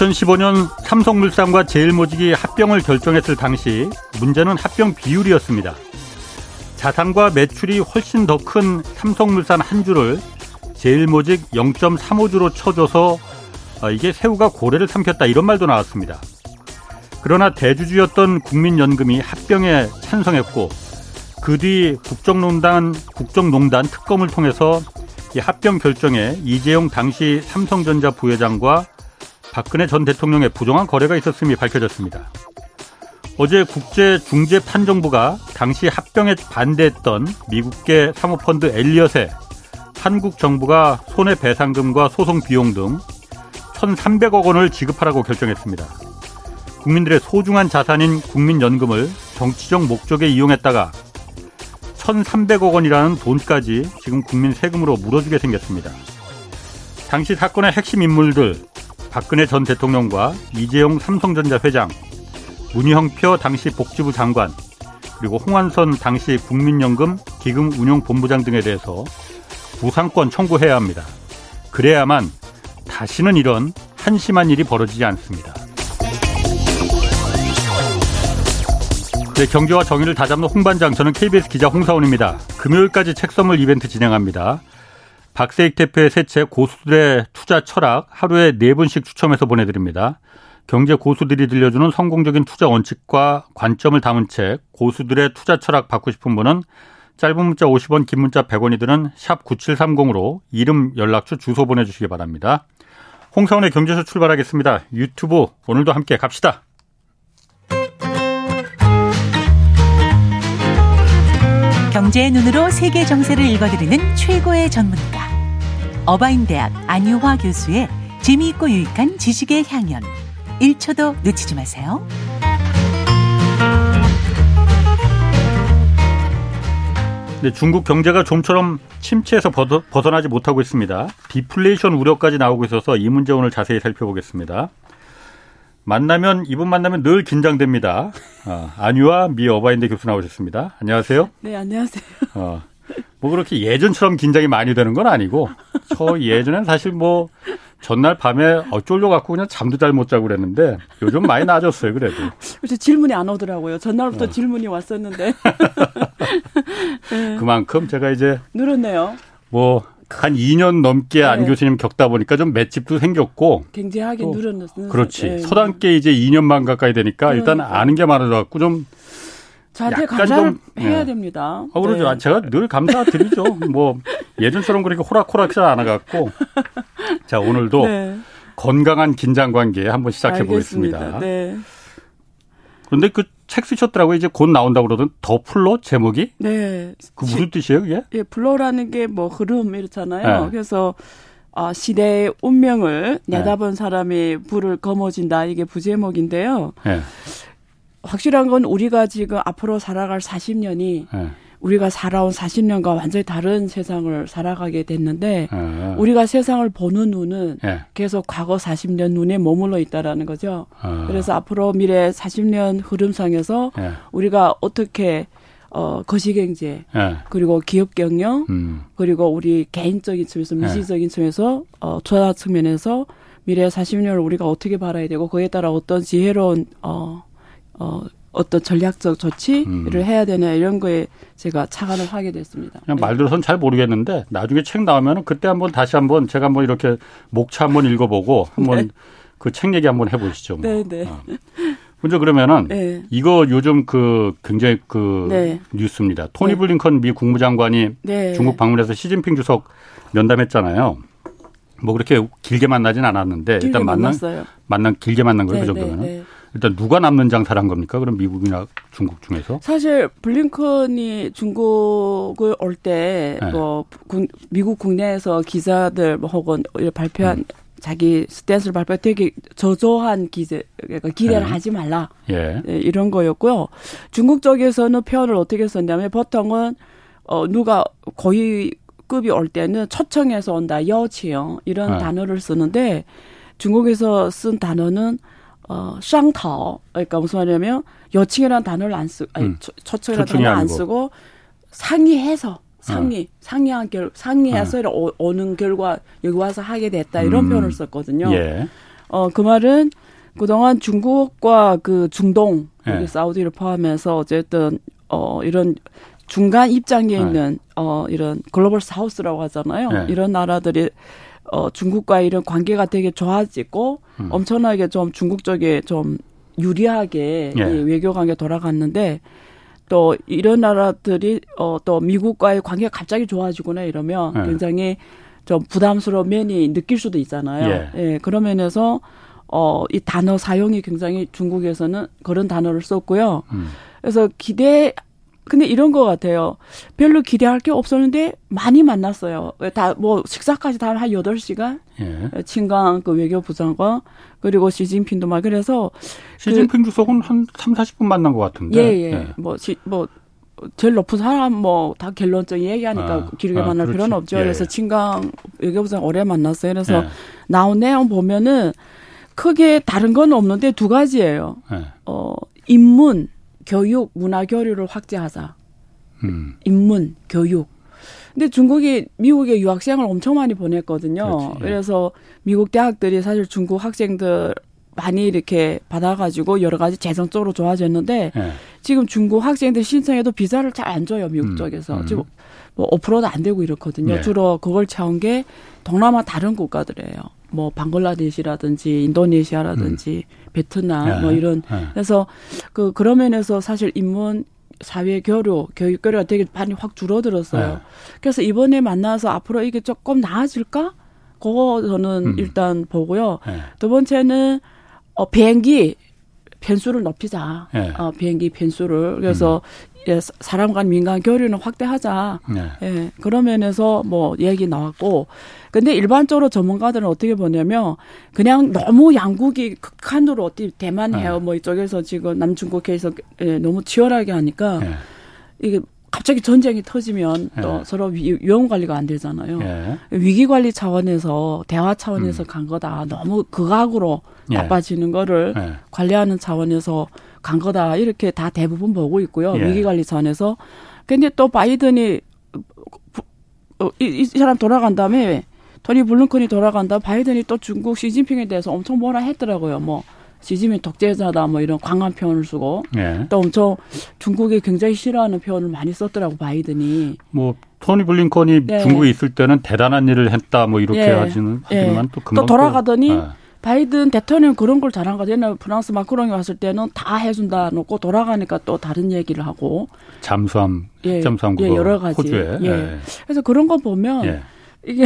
2015년 삼성물산과 제일모직이 합병을 결정했을 당시 문제는 합병 비율이었습니다. 자산과 매출이 훨씬 더 큰 삼성물산 한 주를 제일모직 0.35주로 쳐줘서 어, 이게 새우가 고래를 삼켰다 이런 말도 나왔습니다. 그러나 대주주였던 국민연금이 합병에 찬성했고 그 뒤 국정농단 국정농단 특검을 통해서 이 합병 결정에 이재용 당시 삼성전자 부회장과 박근혜 전 대통령의 부정한 거래가 있었음이 밝혀졌습니다. 어제 국제중재판정부가 당시 합병에 반대했던 미국계 사모펀드 엘리엇에 한국 정부가 손해배상금과 소송 비용 등 1,300억 원을 지급하라고 결정했습니다. 국민들의 소중한 자산인 국민연금을 정치적 목적에 이용했다가 1,300억 원이라는 돈까지 지금 국민 세금으로 물어주게 생겼습니다. 당시 사건의 핵심 인물들 박근혜 전 대통령과 이재용 삼성전자 회장, 문희형표 당시 복지부 장관, 그리고 홍한선 당시 국민연금 기금운용본부장 등에 대해서 부상권 청구해야 합니다. 그래야만 다시는 이런 한심한 일이 벌어지지 않습니다. 네, 경제와 정의를 다잡는 홍반장, 저는 KBS 기자 홍사원입니다. 금요일까지 책 선물 이벤트 진행합니다. 박세익 대표의 새 책 고수들의 투자 철학 하루에 네 분씩 추첨해서 보내드립니다. 경제 고수들이 들려주는 성공적인 투자 원칙과 관점을 담은 책 고수들의 투자 철학 받고 싶은 분은 짧은 문자 50원, 긴 문자 100원이 드는 샵 9730으로 이름, 연락처, 주소 보내주시기 바랍니다. 홍사원의 경제쇼 출발하겠습니다. 유튜브 오늘도 함께 갑시다. 경제의 눈으로 세계 정세를 읽어드리는 최고의 전문가. 어바인대학 안유화 교수의 재미있고 유익한 지식의 향연. 1초도 놓치지 마세요. 네, 중국 경제가 좀처럼 침체에서 벗어나지 못하고 있습니다. 디플레이션 우려까지 나오고 있어서 이 문제 오늘 자세히 살펴보겠습니다. 만나면 이분 만나면 늘 긴장됩니다. 어, 안유아 미 어바인대 교수 나오셨습니다. 안녕하세요. 네, 안녕하세요. 어, 뭐 그렇게 예전처럼 긴장이 많이 되는 건 아니고 저 예전엔 사실 뭐 전날 밤에 어, 쫄려 갖고 그냥 잠도 잘 못 자고 그랬는데 요즘 많이 나아졌어요 그래도. 그래서 질문이 안 오더라고요. 전날부터 어. 질문이 왔었는데. 네. 그만큼 제가 이제 늘었네요. 뭐 한 2년 넘게 안 네. 교수님 겪다 보니까 좀 맷집도 생겼고 굉장하게 늘었는 그렇지 네. 서당께 이제 2년만 가까이 되니까 그러니까. 일단 아는 게 많아져 갖고 좀 저한테 감사를 좀, 해야 네. 됩니다. 아, 그러죠. 네. 제가 늘 감사드리죠. 뭐 예전처럼 그렇게 호락호락지 않아갖고 자 오늘도 네. 건강한 긴장 관계 한번 시작해 보겠습니다. 네. 그런데 그 책 쓰셨더라고요. 이제 곧 나온다고 그러던 The Flow 제목이? 네. 그 무슨 뜻이에요, 그게? 예, flow라는 게 뭐 흐름 이렇잖아요. 네. 그래서 아, 시대의 운명을 네. 내다본 사람이 불을 거머쥔다. 이게 부제목인데요. 네. 확실한 건 우리가 지금 앞으로 살아갈 40년이 네. 우리가 살아온 40년과 완전히 다른 세상을 살아가게 됐는데 네. 우리가 세상을 보는 눈은 네. 계속 과거 40년 눈에 머물러 있다라는 거죠. 어. 그래서 앞으로 미래 40년 흐름상에서 네. 우리가 어떻게 어 거시경제 네. 그리고 기업 경영 음. 그리고 우리 개인적인 측면에서 미시적인 측면에서 어 투자 측면에서 미래 40년을 우리가 어떻게 바라야 되고 그에 따라 어떤 지혜로운 어 어, 어떤 전략적 조치를 음. 해야 되냐 이런 거에 제가 착안을 하게 됐습니다. 그냥 말 들어서는 잘 모르겠는데 나중에 책 나오면은 그때 한번 다시 한번 제가 한번 이렇게 목차 한번 읽어보고 한번 네. 그책 얘기 한번 해보시죠. 뭐. 네, 네. 어. 먼저 그러면은 네. 이거 요즘 그 굉장히 그 네. 뉴스입니다. 토니 네. 블링컨 미 국무장관이 네. 중국 방문해서 시진핑 주석 면담했잖아요. 뭐 그렇게 길게 만나진 않았는데 일단 만난 만난 길게 만난 거예요 그 네, 정도면은. 일단 누가 남는 장사를 한 겁니까? 그럼 미국이나 중국 중에서? 사실 블링컨이 중국을 올 때뭐 네. 미국 국내에서 기자들 뭐 혹은 발표한 음. 자기 스탠스를 발표 되게 저조한 기대, 그러니까 기대를 네. 하지 말라. 예. 네, 이런 거였고요. 중국 쪽에서는 표현을 어떻게 썼냐면 보통은 어 누가 거의 급이 올 때는 초청해서 온다, 여치형 이런 네. 단어를 쓰는데 중국에서 쓴 단어는 어, 쌍타오. 그러니까 무슨 말이냐면 여칭이라는 단어를 안 쓰고, 아니, 음. 초청이라는 단어를 안 쓰고 상의해서 상의, 어. 상의한 결, 상의해서 어. 오는 결과 여기 와서 하게 됐다 이런 음. 표현을 썼거든요. 예. 어, 그 말은 그동안 중국과 그 중동, 예. 사우디를 포함해서 어쨌든 어, 이런 중간 입장에 네. 있는 어, 이런 글로벌 사우스라고 하잖아요. 네. 이런 나라들이 어, 중국과 이런 관계가 되게 좋아지고 음. 엄청나게 좀 중국 쪽에 좀 유리하게 예. 이 외교 관계 돌아갔는데 또 이런 나라들이 어, 또 미국과의 관계가 갑자기 좋아지거나 이러면 예. 굉장히 좀 부담스러운 면이 느낄 수도 있잖아요. 예. 예 그런 면에서 어, 이 단어 사용이 굉장히 중국에서는 그런 단어를 썼고요. 음. 그래서 기대 근데 이런 것 같아요. 별로 기대할 게 없었는데 많이 만났어요. 다 뭐 식사까지 다 한 여덟 시간 예. 친강 그 외교부장과 그리고 시진핑도 막 그래서 시진핑 그, 주석은 한 3, 40분 만난 것 같은데. 예, 예. 예. 뭐, 시, 뭐 제일 높은 사람 뭐 다 결론적 얘기하니까 아, 길게 아, 만날 그렇지. 필요는 없죠. 예. 그래서 친강 외교부장 오래 만났어요. 그래서 예. 나온 내용 보면은 크게 다른 건 없는데 두 가지예요. 예. 어, 인문 교육, 문화 교류를 확대하자. 음. 인문, 교육. 근데 중국이 미국에 유학생을 엄청 많이 보냈거든요. 그렇지, 예. 그래서 미국 대학들이 사실 중국 학생들 많이 이렇게 받아가지고 여러 가지 재정적으로 좋아졌는데 예. 지금 중국 학생들 신청해도 비자를 잘 안 줘요 미국 음, 쪽에서 음. 지금 뭐 5%도 안 되고 이렇거든요. 예. 주로 그걸 채운 게 동남아 다른 국가들이에요. 뭐 방글라데시라든지 인도네시아라든지 음. 베트남 네. 뭐 이런 네. 그래서 그 그런 면에서 사실 인문 사회 교류, 교육 교류가 되게 많이 확 줄어들었어요. 네. 그래서 이번에 만나서 앞으로 이게 조금 나아질까? 그거 저는 음. 일단 보고요. 네. 두 번째는 어 비행기 변수를 높이자. 네. 어 비행기 변수를 그래서 음. 예, 사람 간 민간 교류는 확대하자. 네. 예, 그런 면에서 뭐 얘기 나왔고. 근데 일반적으로 전문가들은 어떻게 보냐면 그냥 너무 양국이 극한으로 어떻게 대만 해요. 네. 뭐 이쪽에서 지금 남중국해에서 예, 너무 치열하게 하니까 네. 이게 갑자기 전쟁이 터지면 또 네. 서로 위, 험 관리가 안 되잖아요. 네. 위기 관리 차원에서 대화 차원에서 음. 간 거다. 너무 극악으로 예. 나빠지는 거를 관리하는 차원에서 간 거다 이렇게 다 대부분 보고 있고요. 예. 위기 관리 차원에서. 근데 또 바이든이 어, 이, 이 사람 돌아간 다음에 토니 블링컨이 돌아간 다음 바이든이 또 중국 시진핑에 대해서 엄청 뭐라 했더라고요. 뭐 시진핑 독재자다 뭐 이런 강한 표현을 쓰고 예. 또 엄청 중국이 굉장히 싫어하는 표현을 많이 썼더라고 바이든이. 뭐 토니 블링컨이 네. 중국에 있을 때는 대단한 일을 했다 뭐 이렇게 예. 하지는 하지만 예. 또 금방 또 돌아가더니 또, 예. 바이든 대통령 그런 걸 잘한 거죠. 옛날 프랑스 마크롱이 왔을 때는 다 해준다 놓고 돌아가니까 또 다른 얘기를 하고. 잠수함, 예, 잠수함 예, 여러 가지. 호주에. 예. 예. 그래서 그런 거 보면 예. 이게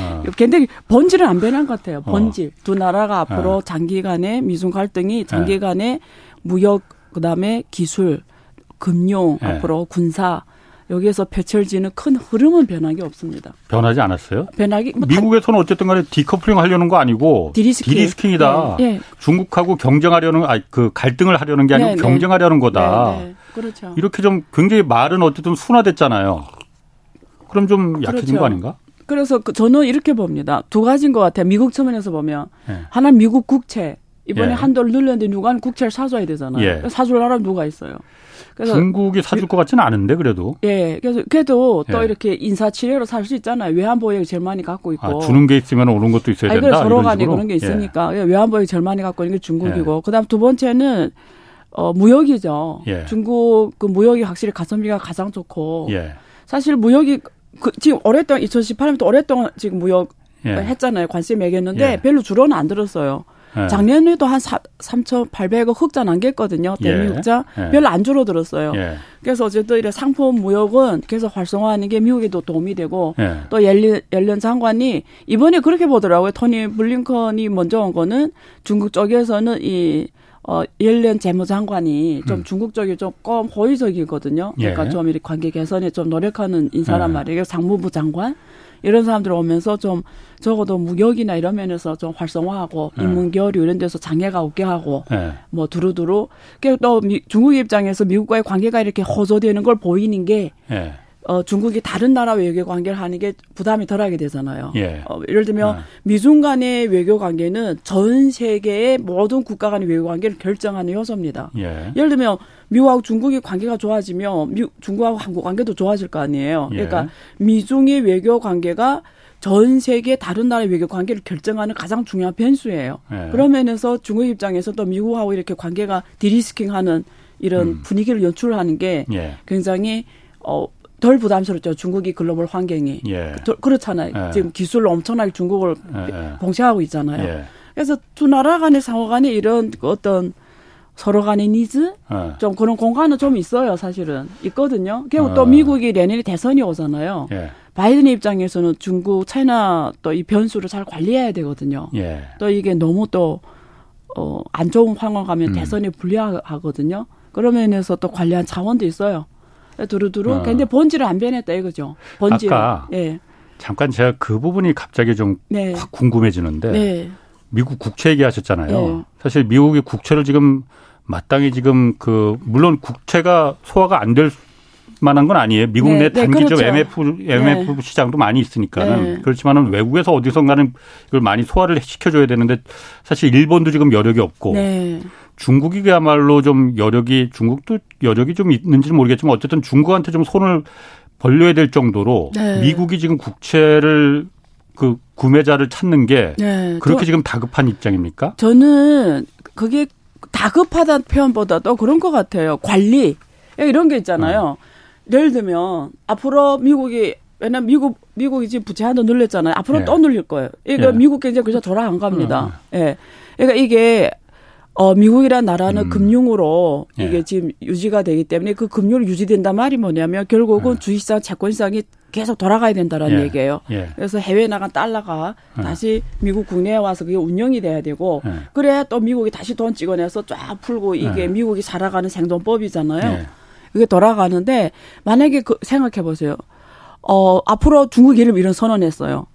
어. 굉장히 본질은 안 변한 것 같아요. 본질. 어. 두 나라가 앞으로 예. 장기간의 미중 갈등이 장기간의 예. 무역 그다음에 기술, 금융 예. 앞으로 군사 여기에서 펼쳐지는 큰 흐름은 변한 게 없습니다. 변하지 않았어요? 변하기 뭐 미국에서는 어쨌든 간에 디커플링 하려는 거 아니고 de-risking. de-risking이다. 네, 네. 중국하고 경쟁하려는 아그 갈등을 하려는 게 아니고 네, 네. 경쟁하려는 거다. 네, 네. 그렇죠. 이렇게 좀 굉장히 말은 어쨌든 순화됐잖아요. 그럼 좀 약해진 그렇죠. 거 아닌가? 그래서 그 저는 이렇게 봅니다. 두 가지인 것 같아요. 미국 측면에서 보면 하나 미국 국채 이번에 예. 한도를 늘렸는데 누가 국채를 사줘야 되잖아요. 예. 사줄 나라 누가 있어요? 그래서 중국이 사줄 것 같지는 않은데 그래도. 예. 그래서 그래도 또 예. 이렇게 인사치레로 살 수 있잖아요. 외환보유액 제일 많이 갖고 있고. 아, 주는 게 있으면 오는 것도 있어야 아니, 된다. 서로 간에 그런 게 있으니까 예. 외환보유액 제일 많이 갖고 있는 게 중국이고. 예. 그다음 두 번째는 어 무역이죠. 예. 중국 그 무역이 확실히 가성비가 가장 좋고. 예. 사실 무역이 그 지금 오랫동안 2018년부터 오랫동안 지금 무역 예. 했잖아요. 관세 매겼는데 별로 줄어는 안 들었어요. 네. 작년에도 한 3,800억 흑자 남겼거든요. 대미 예. 흑자. 예. 별로 안 줄어들었어요. 예. 그래서 어쨌든 이런 상품 무역은 계속 활성화하는 게 미국에도 도움이 되고 예. 또 옐런, 옐런 장관이 이번에 그렇게 보더라고요. 토니 블링컨이 먼저 온 거는 중국 쪽에서는 이 어, 옐런 재무장관이 좀 음. 중국 쪽이 조금 호의적이거든요. 그러니까 예. 좀 이렇게 관계 개선에 좀 노력하는 인사란 예. 말이에요. 상무부 장관. 이런 사람들 오면서 좀 적어도 무역이나 이런 면에서 좀 활성화하고 네. 인문교류 이런 데서 장애가 없게 하고 네. 뭐 두루두루 또 중국 입장에서 미국과의 관계가 이렇게 호조되는 걸 보이는 게 네. 어, 중국이 다른 나라 외교 관계를 하는 게 부담이 덜하게 되잖아요. 예. 어, 예를 들면 네. 미중 간의 외교 관계는 전 세계의 모든 국가 간의 외교 관계를 결정하는 요소입니다. 예. 예를 들면 미국하고 중국이 관계가 좋아지면 미, 중국하고 한국 관계도 좋아질 거 아니에요. 예. 그러니까 미중의 외교 관계가 전 세계 다른 나라의 외교 관계를 결정하는 가장 중요한 변수예요. 네. 그런 면에서 중국 입장에서 또 미국하고 이렇게 관계가 de-risking하는 이런 음. 분위기를 연출하는 게 예. 굉장히 어, 덜 부담스럽죠. 중국이 글로벌 환경이. 예. 그렇잖아요. 예. 지금 기술로 엄청나게 중국을 예. 봉쇄하고 있잖아요. 예. 그래서 두 나라 간의 상호 간에 이런 어떤 서로 간의 니즈? 예. 좀 그런 공간은 좀 있어요, 사실은. 있거든요. 그리고 어. 또 미국이 내년에 대선이 오잖아요. 예. 바이든 입장에서는 중국, China 또 이 변수를 잘 관리해야 되거든요. 또 이게 너무 또, 어, 안 좋은 상황 가면 음. 대선에 불리하거든요. 그런 면에서 또 관리한 차원도 있어요. 두루두루. 어. 근데 본질은 안 변했다 이거죠. 본질. 아까 예. 잠깐 제가 그 부분이 갑자기 좀확 네. 궁금해지는데 네. 미국 국채 얘기하셨잖아요. 네. 사실 미국이 국채를 지금 마땅히 지금 그 물론 국채가 소화가 안 될 만한 건 아니에요. 미국 네, 내 네, 단기적 그렇죠. MF MF 네. 시장도 많이 있으니까는 네. 그렇지만은 외국에서 어디선가는 이걸 많이 소화를 시켜줘야 되는데 사실 일본도 지금 여력이 없고 네. 중국이 그야말로 좀 여력이 중국도 여력이 좀 있는지는 모르겠지만 어쨌든 중국한테 좀 손을 벌려야 될 정도로 네. 미국이 지금 국채를 그 구매자를 찾는 게 네. 그렇게 지금 다급한 입장입니까? 저는 그게 다급하다는 표현보다도 그런 것 같아요. 관리 이런 게 있잖아요. 네. 예를 들면 앞으로 미국이 왜냐면 미국 미국이 지금 부채 한도 늘렸잖아요. 앞으로 네. 또 늘릴 거예요. 이거 네. 미국 경제 그저 돌아 안 갑니다. 예. 네. 그러니까 이게 어, 미국이란 나라는 음. 금융으로 예. 이게 지금 유지가 되기 때문에 그 금융을 유지된다 말이 뭐냐면 결국은 예. 주식시장, 채권시장이 계속 돌아가야 된다라는 예. 얘기예요. 예. 그래서 해외에 나간 달러가 예. 다시 미국 국내에 와서 그게 운영이 돼야 되고 예. 그래야 또 미국이 다시 돈 찍어내서 쫙 풀고 이게 미국이 살아가는 생존법이잖아요. 그게 돌아가는데 만약에 그 생각해 보세요. 어, 앞으로 중국 이름 이런 선언했어요.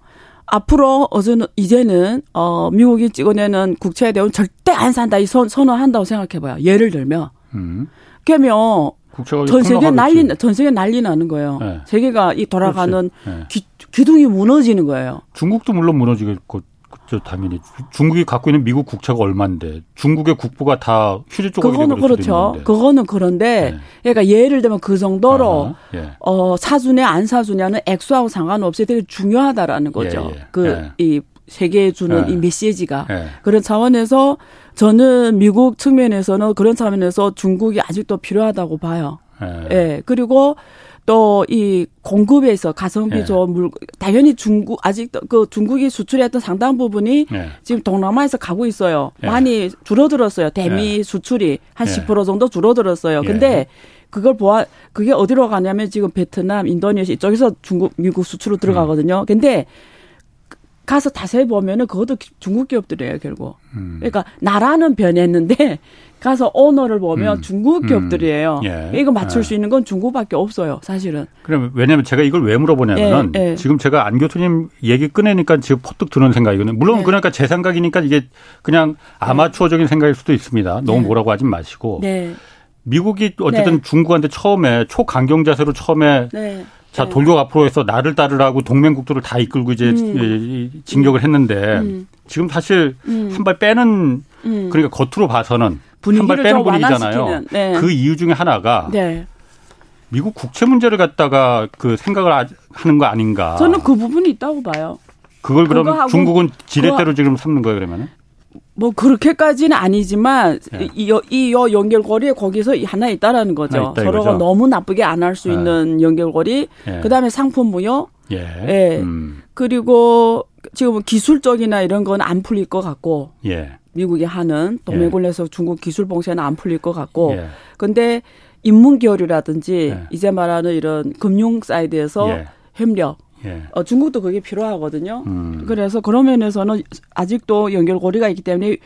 앞으로 어제는 이제는 어 미국이 찍어내는 국채에 대한 절대 안 산다 이 선, 선언한다고 생각해봐요. 예를 들면 음. 그러면 전 세계 난리 전 세계 난리 나는 거예요. 네. 세계가 이 돌아가는 네. 기, 기둥이 무너지는 거예요. 중국도 물론 무너지겠고 저 당연히 중국이 갖고 있는 미국 국채가 얼마인데 중국의 국부가 다 휴지 조각이 그거는 그렇죠. 그거는 그런데 네. 그러니까 예를 들면 그 정도로 예. 어 사주냐 안 사주냐는 액수하고 상관없이 되게 중요하다라는 거죠. 예, 예. 그이 예. 세계에 주는 이 메시지가 예. 그런 차원에서 저는 미국 측면에서는 그런 차원에서 중국이 아직도 필요하다고 봐요. 예. 예. 그리고 또 이 공급에서 가성비 네. 좋은 물 당연히 중국 아직 그 중국이 수출했던 상당 부분이 네. 지금 동남아에서 가고 있어요. 네. 많이 줄어들었어요. 대미 수출이 한 10% 정도 줄어들었어요. 근데 그걸 보아 그게 어디로 가냐면 지금 베트남, 인도네시아 이쪽에서 중국 미국 수출로 들어가거든요. 근데 가서 자세히 보면은 그것도 중국 기업들이에요 결국. 음. 그러니까 나라는 변했는데 가서 오너를 보면 음. 중국 음. 기업들이에요. 음. 예. 이거 맞출 예. 수 있는 건 중국밖에 없어요, 사실은. 그럼 왜냐하면 제가 이걸 왜 물어보냐면은 예. 예. 지금 제가 안 교수님 얘기 꺼내니까 지금 퍼뜩 드는 생각이거든요. 물론 예. 그러니까 제 생각이니까 이게 그냥 아마추어적인 생각일 수도 있습니다. 너무 네. 뭐라고 하지 마시고. 네. 미국이 어쨌든 네. 중국한테 처음에 초강경 자세로 처음에 네. 자 네. 돌격 앞으로 해서 나를 따르라고 동맹국들을 다 이끌고 이제 음. 진격을 했는데 음. 지금 사실 음. 한발 빼는 음. 그러니까 겉으로 봐서는 한발 빼는 분위기잖아요. 네. 그 이유 중에 하나가 네. 미국 국채 문제를 갖다가 그 생각을 하는 거 아닌가? 저는 그 부분이 있다고 봐요. 그걸 그럼 중국은 지렛대로 지금 삼는 거예요, 그러면은? 뭐 그렇게까지는 아니지만 네. 이, 이, 이 연결고리에 거기서 하나 있다라는 거죠. 있다, 서로가 이거죠? 너무 나쁘게 안 할수 네. 있는 연결고리. 네. 그다음에 상품 무효. 예. 예. 음. 그리고 지금 기술적이나 이런 건 안 풀릴 것 같고. 예. 미국이 하는 동맹군에서 예. 중국 기술 봉쇄는 안 풀릴 것 같고. 예. 근데 인문 교류라든지 예. 이제 말하는 이런 금융 side에서 예. 협력 예. 어, 중국도 그게 필요하거든요. 음. 그래서 그런 면에서는 아직도 연결고리가 있기 때문에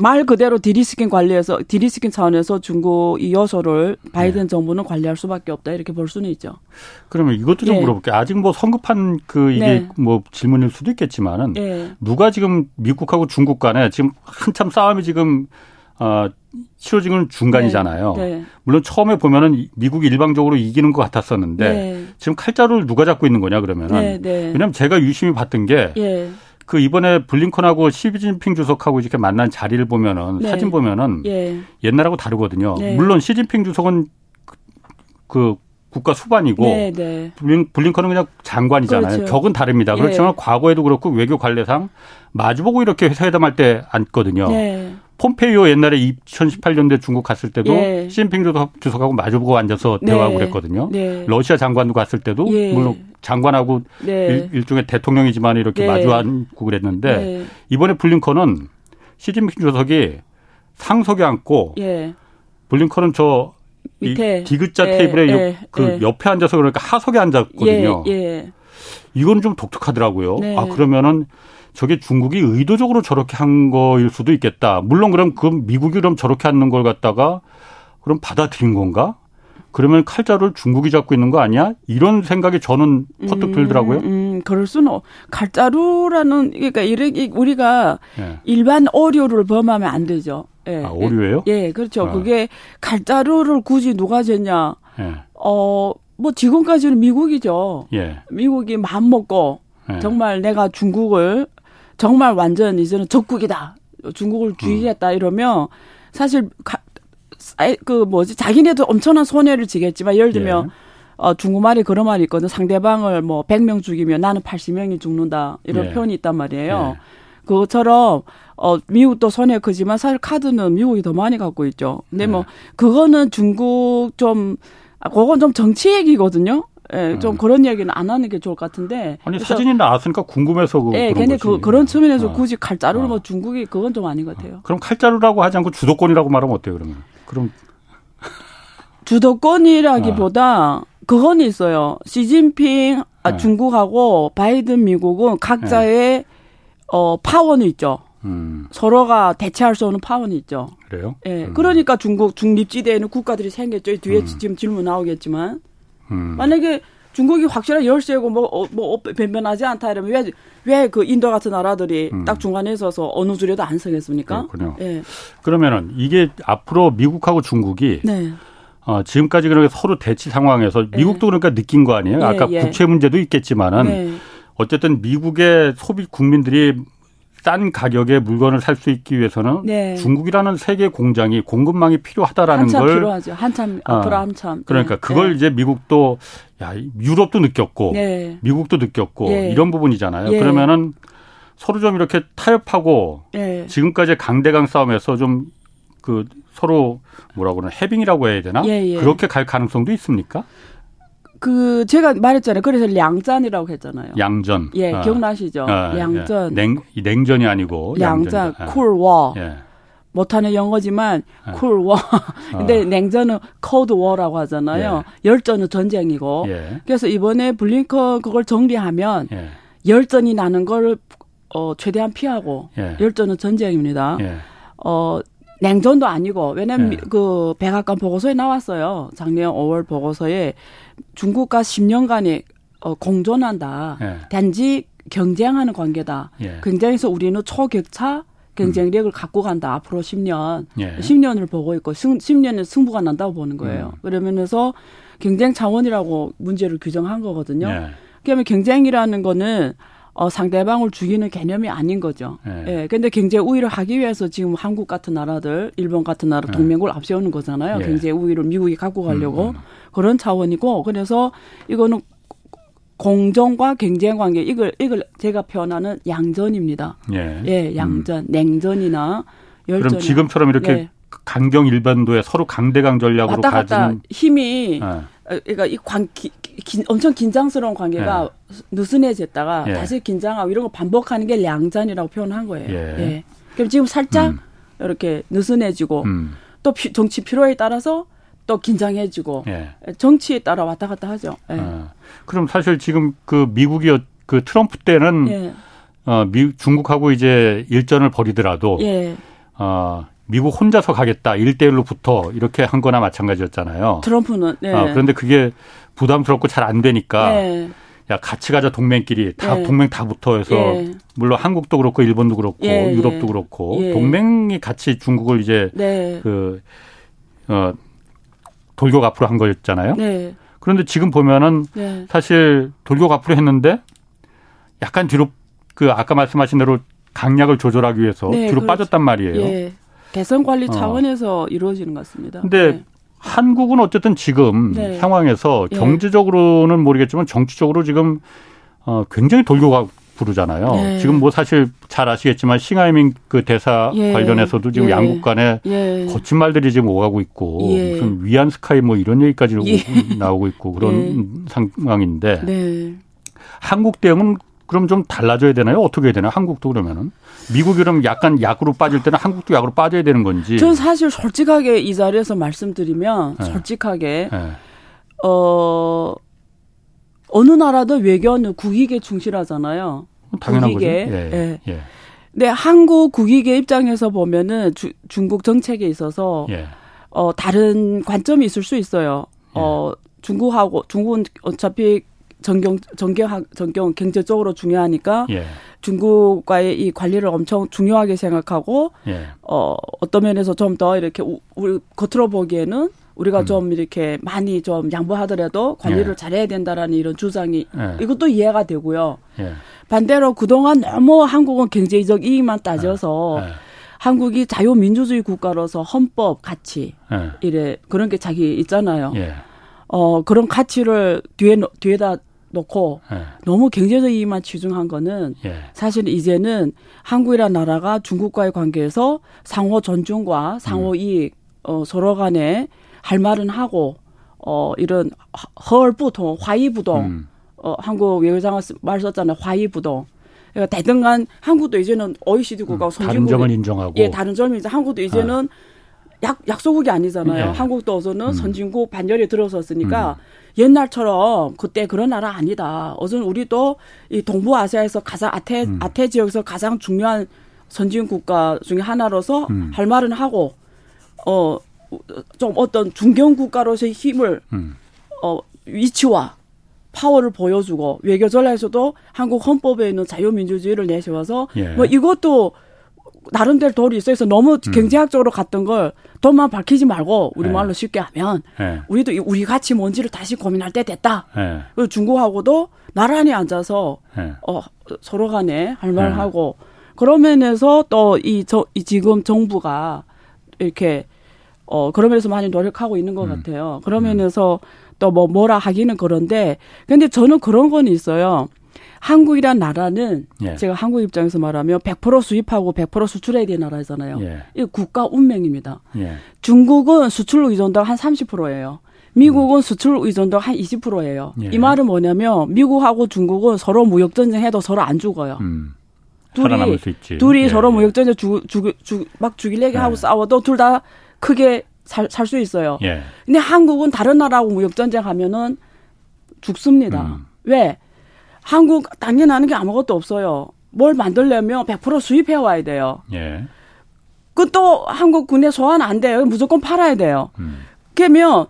말 그대로 de-risking 관리해서 de-risking 차원에서 중국 이 요소를 바이든 네. 정부는 관리할 수밖에 없다 이렇게 볼 수는 있죠. 그러면 이것도 좀 네. 물어볼게요. 아직 뭐 성급한 그 이게 네. 뭐 질문일 수도 있겠지만은 네. 누가 지금 미국하고 중국 간에 지금 한참 싸움이 지금 어, 치러지는 중간이잖아요. 네, 네. 물론 처음에 보면은 미국이 일방적으로 이기는 것 같았었는데 네. 지금 칼자루를 누가 잡고 있는 거냐 그러면은 네, 네. 왜냐하면 제가 유심히 봤던 게. 예. 그 이번에 블링컨하고 시진핑 주석하고 이렇게 만난 자리를 보면은 네. 사진 보면은 예. 옛날하고 다르거든요. 물론 시진핑 주석은 그 국가 수반이고 네, 네. 블링, 블링 컨은 그냥 장관이잖아요. 그렇죠. 격은 다릅니다. 그렇지만 예. 과거에도 그렇고 외교 관례상 마주보고 이렇게 회담할 때 앉거든요. 네. 폼페이오 옛날에 2018년도에 중국 갔을 때도 예. 시진핑 주석하고 마주보고 앉아서 네. 대화하고 그랬거든요. 네. 러시아 장관도 갔을 때도 예. 물론 장관하고 네. 일, 종의 대통령이지만 이렇게 네. 마주 앉고 그랬는데 네. 이번에 블링컨은 시진핑 주석이 상석에 앉고 예. 블링컨은 저 밑에 디귿자 예, 테이블에 예, 그 예. 옆에 앉아서 그러니까 하석에 앉았거든요. 예, 예. 이건 좀 독특하더라고요. 네. 아 그러면은 저게 중국이 의도적으로 저렇게 한 거일 수도 있겠다. 물론 그럼 그 미국이 그럼 저렇게 하는 걸 갖다가 그럼 받아들인 건가? 그러면 칼자루를 중국이 잡고 있는 거 아니야? 이런 생각이 저는 퍼뜩 음, 들더라고요. 음, 음, 그럴 수는 칼자루라는 그러니까 이렇게 우리가 예. 일반 오류를 범하면 안 되죠. 예. 아, 오류예요? 예, 그렇죠. 아. 그게 칼자루를 굳이 누가 쟀냐? 예. 어, 뭐 지금까지는 미국이죠. 예. 미국이 마음 먹고 예. 정말 내가 중국을 정말 완전 이제는 적국이다. 중국을 주의했다 이러면 사실 그 뭐지 자기네도 엄청난 손해를 지겠지만 예를 들면 예. 어, 중국말이 그런 말이 있거든. 상대방을 뭐 100명 죽이면 나는 80명이 죽는다. 이런 예. 표현이 있단 말이에요. 예. 그것처럼 어 미국도 손해 크지만 사실 카드는 미국이 더 많이 갖고 있죠. 근데 뭐 그거는 중국 좀 아, 그건 좀 정치 얘기거든요. 예, 좀 음. 그런 이야기는 안 하는 게 좋을 것 같은데. 아니 사진이 나왔으니까 궁금해서 그. 예, 근데 그 그런 측면에서 어. 굳이 칼자루를 어. 뭐 중국이 그건 좀 아닌 것 같아요. 어. 그럼 칼자루라고 하지 않고 주도권이라고 말하면 어때요 그러면? 그럼 주도권이라기보다 어. 그건 있어요. 시진핑 아, 네. 중국하고 바이든 미국은 각자의 네. 어 파워는 있죠. 음. 서로가 대체할 수 없는 파워는 있죠. 그래요? 예. 음. 그러니까 중국 중립지대에는 국가들이 생겼죠. 뒤에 음. 지금 질문 나오겠지만 음. 만약에 중국이 확실한 열세고 뭐, 어, 뭐, 변변하지 않다 이러면 왜, 왜 그 인도 같은 나라들이 음. 딱 중간에 있어서 어느 줄에도 안 서겠습니까? 그렇군요. 예. 그러면은 이게 앞으로 미국하고 중국이 네. 어, 지금까지 그렇게 서로 대치 상황에서 예. 미국도 네. 그러니까 느낀 거 아니에요? 예, 아까 예. 부채 문제도 있겠지만은 네. 어쨌든 미국의 소비 국민들이 싼 가격에 물건을 살 수 있기 위해서는 네. 중국이라는 세계 공장이 공급망이 필요하다라는 한참 걸 필요하죠. 한참 어, 앞으로 한참. 그러니까 네. 그걸 네. 이제 미국도 야 유럽도 느꼈고 네. 미국도 느꼈고 네. 이런 부분이잖아요. 예. 그러면은 서로 좀 이렇게 타협하고 예. 지금까지 강대강 싸움에서 좀 그 서로 뭐라고 그러나 해빙이라고 해야 되나? 예, 예. 그렇게 갈 가능성도 있습니까? 그 제가 말했잖아요. 그래서 량전이라고 했잖아요. 양전. 예, 어. 기억나시죠? 어, 량전. 예. 냉 냉전이 아니고 양전. cool war. 예. 못하는 영어지만 cool war. 예. 근데 어. 냉전은 cold war라고 하잖아요. 예. 열전은 전쟁이고. 예. 그래서 이번에 블링컨 그걸 정리하면 예. 열전이 나는 걸 어, 최대한 피하고 예. 열전은 전쟁입니다. 어 냉전도 아니고 왜냐면 네. 그 백악관 보고서에 나왔어요. 작년 5월 보고서에 중국과 10년간의 어, 공존한다. 네. 단지 경쟁하는 관계다. 예. 경쟁에서 우리는 초격차 경쟁력을 음. 갖고 간다. 앞으로 10년. 예. 10년을 보고 있고 10년은 승부가 난다고 보는 거예요. 음. 그러면서 경쟁 차원이라고 문제를 규정한 거거든요. 예. 그러면 경쟁이라는 거는 어, 상대방을 죽이는 개념이 아닌 거죠. 예. 예. 근데 경제 우위를 하기 위해서 지금 한국 같은 나라들, 일본 같은 나라 예. 동맹국을 앞세우는 거잖아요. 예. 경제 우위를 미국이 갖고 가려고 음, 음. 그런 차원이고 그래서 이거는 공정과 경쟁 관계 이걸 이걸 제가 표현하는 양전입니다. 예, 예 양전, 음. 냉전이나 열전. 그럼 지금처럼 이렇게 예. 강경 일반도에 서로 강대강 전략으로 왔다 갔다 가지는 힘이 예. 그러니까 이 관, 기, 기, 엄청 긴장스러운 관계가 예. 느슨해졌다가 예. 다시 긴장하고 이런 거 반복하는 게 량전이라고 표현한 거예요. 예. 예. 그럼 지금 살짝 음. 이렇게 느슨해지고 음. 또 피, 정치 필요에 따라서 또 긴장해지고 예. 정치에 따라 왔다 갔다 하죠. 예. 아, 그럼 사실 지금 그 미국이 그 트럼프 때는 예. 어, 미, 중국하고 이제 일전을 벌이더라도 예. 어, 미국 혼자서 가겠다. 1대1로 붙어. 이렇게 한 거나 마찬가지였잖아요. 트럼프는. 네. 아, 그런데 그게 부담스럽고 잘 안 되니까 네. 야, 같이 가자 동맹끼리. 다 네. 동맹 다 붙어 해서 네. 물론 한국도 그렇고 일본도 그렇고 예, 유럽도 그렇고 예. 동맹이 같이 중국을 이제 네. 그 어, 돌격 앞으로 한 거였잖아요. 네. 그런데 지금 보면은 네. 사실 돌격 앞으로 했는데 약간 뒤로 그 아까 말씀하신 대로 강약을 조절하기 위해서 뒤로 그렇죠. 빠졌단 말이에요. 예. 개선 관리 어. 차원에서 어. 이루어지는 것 같습니다. 근데 네. 한국은 어쨌든 지금 네. 상황에서 예. 경제적으로는 모르겠지만 정치적으로 지금 어 굉장히 돌고 부르잖아요. 네. 지금 뭐 사실 잘 아시겠지만 싱하이밍 그 대사 예. 관련해서도 지금 예. 양국 간에 예. 거친 말들이 지금 오가고 있고 예. 무슨 위안 스카이 뭐 이런 얘기까지 예. 나오고 있고 그런 예. 상황인데 네. 한국 대응은 그럼 좀 달라져야 되나요? 어떻게 해야 되나요? 한국도 그러면은 미국이 그럼 약간 약으로 빠질 때는 한국도 약으로 빠져야 되는 건지. 전 사실 솔직하게 이 자리에서 말씀드리면 네. 솔직하게 네. 어 어느 나라도 외교는 국익에 충실하잖아요. 당연한 국익에. 거죠. 예, 예. 예. 근데 한국 국익의 입장에서 보면은 주, 중국 정책에 있어서 예. 어 다른 관점이 있을 수 있어요. 어 예. 중국하고 중국은 어차피 전경 전경 전경 경제적으로 중요하니까 예. 중국과의 이 관리를 엄청 중요하게 생각하고 예. 어 어떤 면에서 좀 더 이렇게 우, 우리 겉으로 보기에는 우리가 음. 좀 이렇게 많이 좀 양보하더라도 관리를 예. 잘해야 된다라는 이런 주장이 예. 이것도 이해가 되고요. 예. 반대로 그동안 너무 한국은 경제적 이익만 따져서 예. 예. 한국이 자유민주주의 국가로서 헌법 가치 예. 이래 그런 게 자기 있잖아요. 어 그런 가치를 뒤에 뒤에다 놓고 너무 경제적 이익만 치중한 거는 사실 이제는 한국이라는 나라가 중국과의 관계에서 상호 존중과 상호 음. 이익 어, 서로 간에 할 말은 하고 어 이런 헐부동 화이부동 음. 어 한국 외교장관 말 썼잖아요. 화이부동. 그러니까 대등한 한국도 이제는 OECD 국가 음, 선진국 다른 점은 인정하고. 예 다른 점은 이제 한국도 이제는 아. 약 약소국이 아니잖아요. 예. 한국도 어서는 음. 선진국 반열에 들어섰으니까 음. 옛날처럼 그때 그런 나라 아니다. 어선 우리도 이 동부아시아에서 가장 아태 음. 아태 지역에서 가장 중요한 선진 국가 중에 하나로서 음. 할 말은 하고 어 좀 어떤 중견 국가로서의 힘을 음. 어 위치와 파워를 보여주고 외교 전략에서도 한국 헌법에 있는 자유민주주의를 내세워서 예. 뭐 이것도 나름대로 도리 있어서 너무 음. 경제학적으로 갔던 걸 돈만 밝히지 말고 우리말로 예. 쉽게 하면 예. 우리도 우리 가치 뭔지를 다시 고민할 때 됐다. 예. 그리고 중국하고도 나란히 앉아서 예. 어 서로 간에 할 말하고 예. 그런 면에서 또이 이 지금 정부가 이렇게 어, 그러면서 많이 노력하고 있는 것 음. 같아요. 그러면서 또 뭐 뭐라 하기는 그런데 근데 저는 그런 건 있어요. 한국이란 나라는 예. 제가 한국 입장에서 말하면 100% 수입하고 100% 수출해야 되는 나라잖아요. 예. 이 국가 운명입니다. 예. 중국은 수출 의존도가 한 30%예요. 미국은 음. 수출 의존도가 한 20%예요. 예. 이 말은 뭐냐면 미국하고 중국은 서로 무역 전쟁 해도 서로 안 죽어요. 음. 둘이 둘이 예, 서로 예. 무역 전쟁 죽죽죽막 죽이려게 하고 싸워도 둘 다 크게 살 수 있어요. 예. 근데 한국은 다른 나라하고 무역 전쟁하면은 죽습니다. 음. 왜? 한국 당연하는 게 아무것도 없어요. 뭘 만들려면 100% 수입해 와야 돼요. 예. 그또 한국 군에 소환 안 돼요. 무조건 팔아야 돼요. 음. 그러면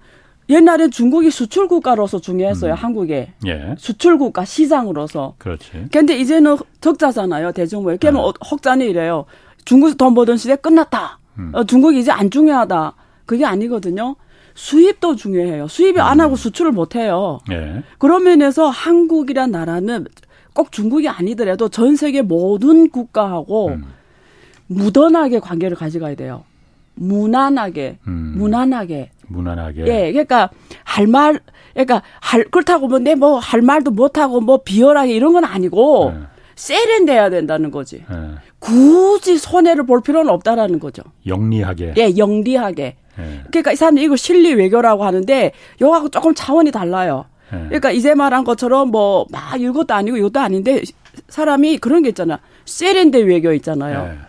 옛날에 중국이 수출 국가로서 중요했어요. 음. 한국에 예. 수출 국가 시장으로서. 그렇지. 근데 이제는 적자잖아요. 대중무역. 그러면 네. 헉자니 이래요. 중국에서 돈 버던 시대 끝났다. 음. 어, 중국이 이제 안 중요하다. 그게 아니거든요. 수입도 중요해요. 수입이 음. 안 하고 수출을 못 해요. 예. 그런 면에서 한국이란 나라는 꼭 중국이 아니더라도 전 세계 모든 국가하고 음. 무던하게 관계를 가져가야 돼요. 무난하게, 음. 무난하게. 무난하게. 예, 그러니까 할 말, 그러니까 할 그렇다고 뭐 내 뭐 할 말도 못 하고 뭐 비열하게 이런 건 아니고 예. 세련돼야 된다는 거지. 예. 굳이 손해를 볼 필요는 없다라는 거죠. 영리하게. 예, 영리하게. 예. 그러니까 이 사람들이 이걸 실리 외교라고 하는데 요하고 조금 차원이 달라요. 예. 그러니까 이제 말한 것처럼 뭐 막 이것도 아니고 이것도 아닌데 사람이 그런 게 있잖아. 세련된 외교 있잖아요. 예.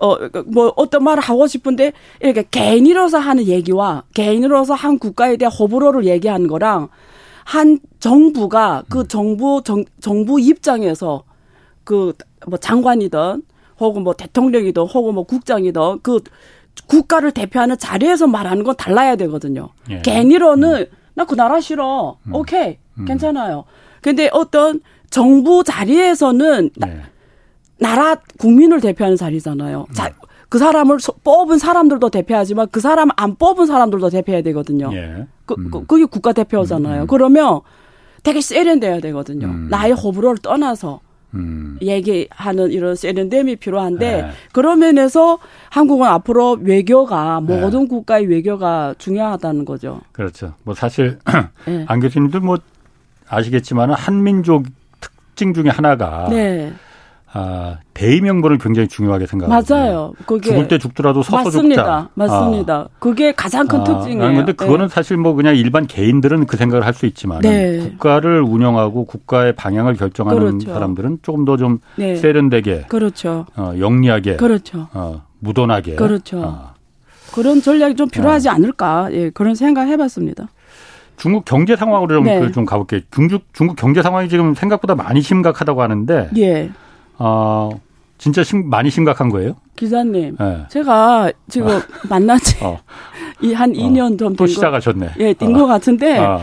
어, 뭐, 어떤 말을 하고 싶은데, 이렇게 개인으로서 하는 얘기와 개인으로서 한 국가에 대한 호불호를 얘기하는 거랑, 한 정부가 그 음. 정부, 정, 정부 입장에서 그, 뭐 장관이든, 혹은 뭐 대통령이든 혹은 뭐 국장이든 그 국가를 대표하는 자리에서 말하는 건 달라야 되거든요. 예. 개인으로는 음. 나그 나라 싫어. 음. 오케이. 음. 괜찮아요. 근데 어떤 정부 자리에서는 예. 나라 국민을 대표하는 자리잖아요. 자, 그 사람을 뽑은 사람들도 대표하지만 그 사람 안 뽑은 사람들도 대표해야 되거든요. 예. 그, 그, 음. 그게 국가 대표잖아요. 음. 그러면 되게 세련돼야 되거든요. 음. 나의 호불호를 떠나서 음. 얘기하는 이런 세련됨이 필요한데 네. 그런 면에서 한국은 앞으로 외교가 모든 네. 국가의 외교가 중요하다는 거죠. 그렇죠. 뭐 사실 네. 안 교수님도 뭐 아시겠지만 한민족 특징 중에 하나가 네. 아, 대의 명분을 굉장히 중요하게 생각합니다. 맞아요. 그게 죽을 때 죽더라도 서서 맞습니다. 죽자. 맞습니다. 아. 그게 가장 큰 아, 특징이에요. 그런데 그거는 네. 사실 뭐 그냥 일반 개인들은 그 생각을 할 수 있지만 네. 국가를 운영하고 국가의 방향을 결정하는 그렇죠. 사람들은 조금 더좀 네. 세련되게, 그렇죠. 어, 영리하게, 그렇죠. 어, 무던하게, 그렇죠. 어. 그런 전략이 좀 필요하지 네. 않을까? 예, 그런 생각 해봤습니다. 중국 경제 상황으로 좀, 네. 좀 가볼게요. 중국, 중국 경제 상황이 지금 생각보다 많이 심각하다고 하는데. 예. 어, 진짜 심, 많이 심각한 거예요? 기자님. 네. 제가 지금 어. 만난 지 어. 한 어. 2년 좀 또 시작하셨네. 예, 된것 어. 같은데. 어.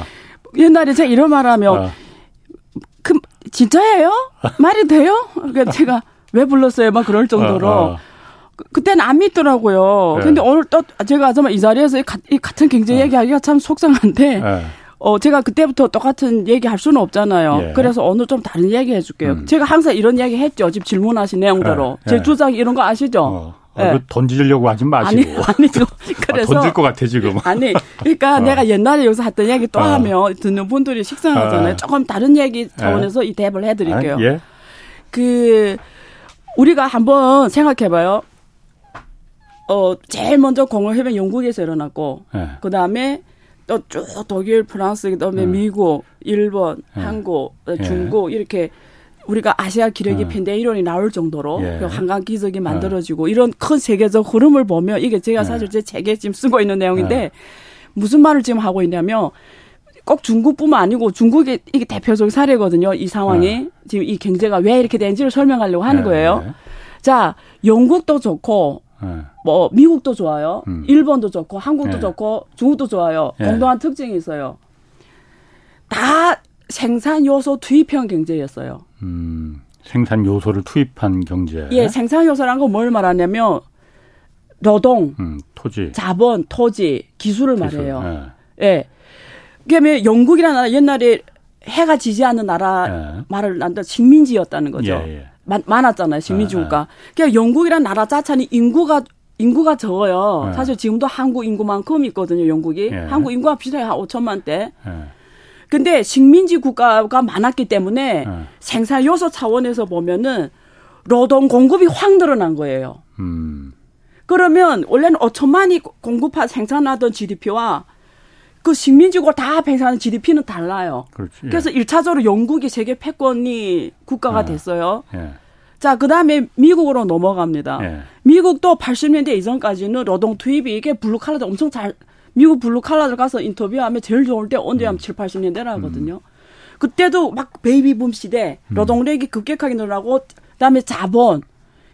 옛날에 제가 이런 말 하면, 어. 그, 진짜예요? 말이 돼요? 그러니까 제가 왜 불렀어요? 막 그럴 정도로. 그, 그때는 안 믿더라고요. 네. 근데 오늘 또 제가 정말 이 자리에서 이, 같은 경제 얘기하기가 참 속상한데. 네. 어, 제가 그때부터 똑같은 얘기 할 수는 없잖아요. 예. 그래서 오늘 좀 다른 얘기 해줄게요. 음. 제가 항상 이런 얘기 했죠. 지금 질문하신 내용대로. 예. 제 예. 주장 이런 거 아시죠? 어. 어, 네. 던지려고 하지 마시고. 아니, 아니죠. 그래서. 아, 던질 것 같아, 지금. 아니, 그러니까 어. 내가 옛날에 여기서 했던 얘기 또 어. 하면 듣는 분들이 식상하잖아요. 어. 조금 다른 얘기 차원에서 이 대답을 해드릴게요. 아, 예? 그, 우리가 한번 생각해봐요. 어, 제일 먼저 공허 해변 영국에서 일어났고, 예. 그 다음에 또 쭉 독일, 프랑스, 그다음에 음. 미국, 일본, 예. 한국, 어, 예. 중국 이렇게 우리가 아시아 기력이 펜데 이론이 나올 정도로 예. 그 한강 기적이 만들어지고 이런 큰 세계적 흐름을 보면 이게 제가 사실 제 책에 지금 쓰고 있는 내용인데 무슨 말을 지금 하고 있냐면 꼭 중국뿐만 아니고 중국이 이게 대표적 사례거든요. 이 상황이 지금 이 경제가 왜 이렇게 된지를 설명하려고 하는 거예요. 자, 영국도 좋고 네. 뭐 미국도 좋아요. 음. 일본도 좋고 한국도 네. 좋고 중국도 좋아요. 네. 공동한 특징이 있어요. 다 생산 요소 투입형 경제였어요. 음, 생산 요소를 투입한 경제. 예, 생산 요소란 건 뭘 말하냐면 노동, 음, 토지, 자본, 토지, 기술을 기술, 말해요. 예. 예. 그러면 영국이라는 나라 옛날에 해가 지지 않는 나라 예. 말을 난다 식민지였다는 거죠. 예, 예. 많았잖아요. 식민지국가. 네. 그러니까 영국이란 나라 자체는 인구가 인구가 적어요. 네. 사실 지금도 한국 인구만큼 있거든요. 영국이. 네. 한국 인구가 비슷해요. 한 5천만 대. 네. 근데 식민지 국가가 많았기 때문에 네. 생산 요소 차원에서 보면은 노동 공급이 확 늘어난 거예요. 음. 그러면 원래는 5천만이 공급하 생산하던 GDP와 그 식민지고 다 배상하는 GDP는 달라요. 그렇지, 예. 그래서 1차적으로 영국이 세계 패권이 국가가 예. 됐어요. 예. 자, 그 다음에 미국으로 넘어갑니다. 예. 미국도 80년대 이전까지는 노동 투입이 이게 블루칼라들 엄청 잘, 미국 블루칼라들 가서 인터뷰하면 제일 좋을 때 언제 하면 음. 7, 80년대라 하거든요. 음. 그때도 막 베이비붐 시대, 음. 노동력이 급격하게 늘어나고, 그 다음에 자본,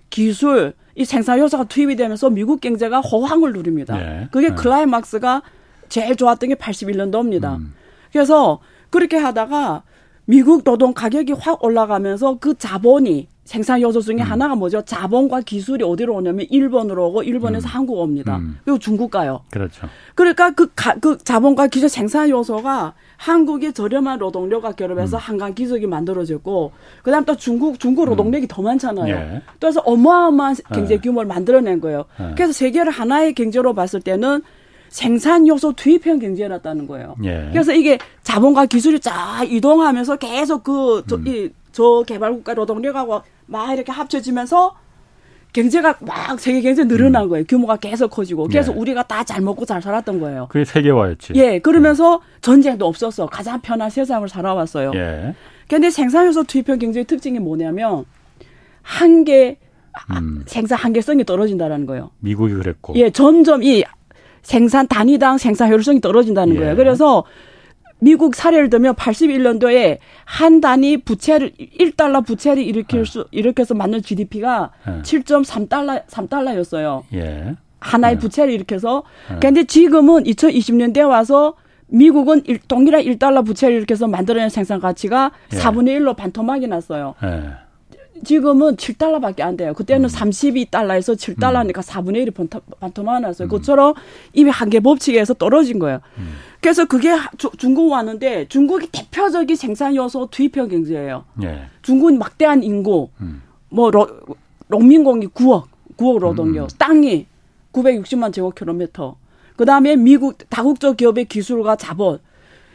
기술, 이 생산 요소가 투입이 되면서 미국 경제가 호황을 누립니다. 예. 그게 예. 클라이막스가 제일 좋았던 게 81년도입니다. 음. 그래서 그렇게 하다가 미국 노동 가격이 확 올라가면서 그 자본이 생산 요소 중에 음. 하나가 뭐죠? 자본과 기술이 어디로 오냐면 일본으로 오고 일본에서 음. 한국 옵니다. 음. 그리고 중국 가요. 그렇죠. 그러니까 그, 가, 그 자본과 기술 생산 요소가 한국의 저렴한 노동력과 결합해서 음. 한강 기술이 만들어졌고 그다음 또 중국 중국 음. 노동력이 더 많잖아요. 예. 또 해서 어마어마한 경제 예. 규모를 만들어낸 거예요. 예. 그래서 세계를 하나의 경제로 봤을 때는 생산 요소 투입형 경제였다는 거예요. 예. 그래서 이게 자본과 기술이 쫙 이동하면서 계속 그, 저, 음. 이, 저 개발국가 노동력하고 막 이렇게 합쳐지면서 경제가 막 세계 경제 늘어난 음. 거예요. 규모가 계속 커지고. 그래서 예. 우리가 다 잘 먹고 잘 살았던 거예요. 그게 세계화였지. 예. 그러면서 예. 전쟁도 없었어. 가장 편한 세상을 살아왔어요. 예. 근데 생산요소 투입형 경제의 특징이 뭐냐면 한계 음. 생산 한계성이 떨어진다라는 거예요. 미국이 그랬고. 예, 점점 이 생산 단위당 생산 효율성이 떨어진다는 예. 거예요. 그래서 미국 사례를 들면 81년도에 한 단위 부채를 1달러 부채를 일으킬 예. 수 일으켜서 만든 GDP가 예. 7.3달러 3달러였어요. 예. 하나의 예. 부채를 일으켜서 예. 그런데 지금은 2020년대 와서 미국은 일, 동일한 1달러 부채를 일으켜서 만들어낸 생산 가치가 예. 4분의 1로 반토막이 났어요. 예. 지금은 7달러밖에 안 돼요. 그때는 음. 32달러에서 7달러니까 음. 4분의 1이 반토막 났어요. 음. 그것처럼 이미 한계 법칙에서 떨어진 거예요. 음. 그래서 그게 주, 중국 왔는데 중국이 대표적인 생산 요소 투입형 경제예요. 예. 중국은 막대한 인구, 음. 뭐 로, 농민공이 9억, 9억 노동력, 음. 땅이 960만 제곱킬로미터. 그다음에 미국 다국적 기업의 기술과 자본.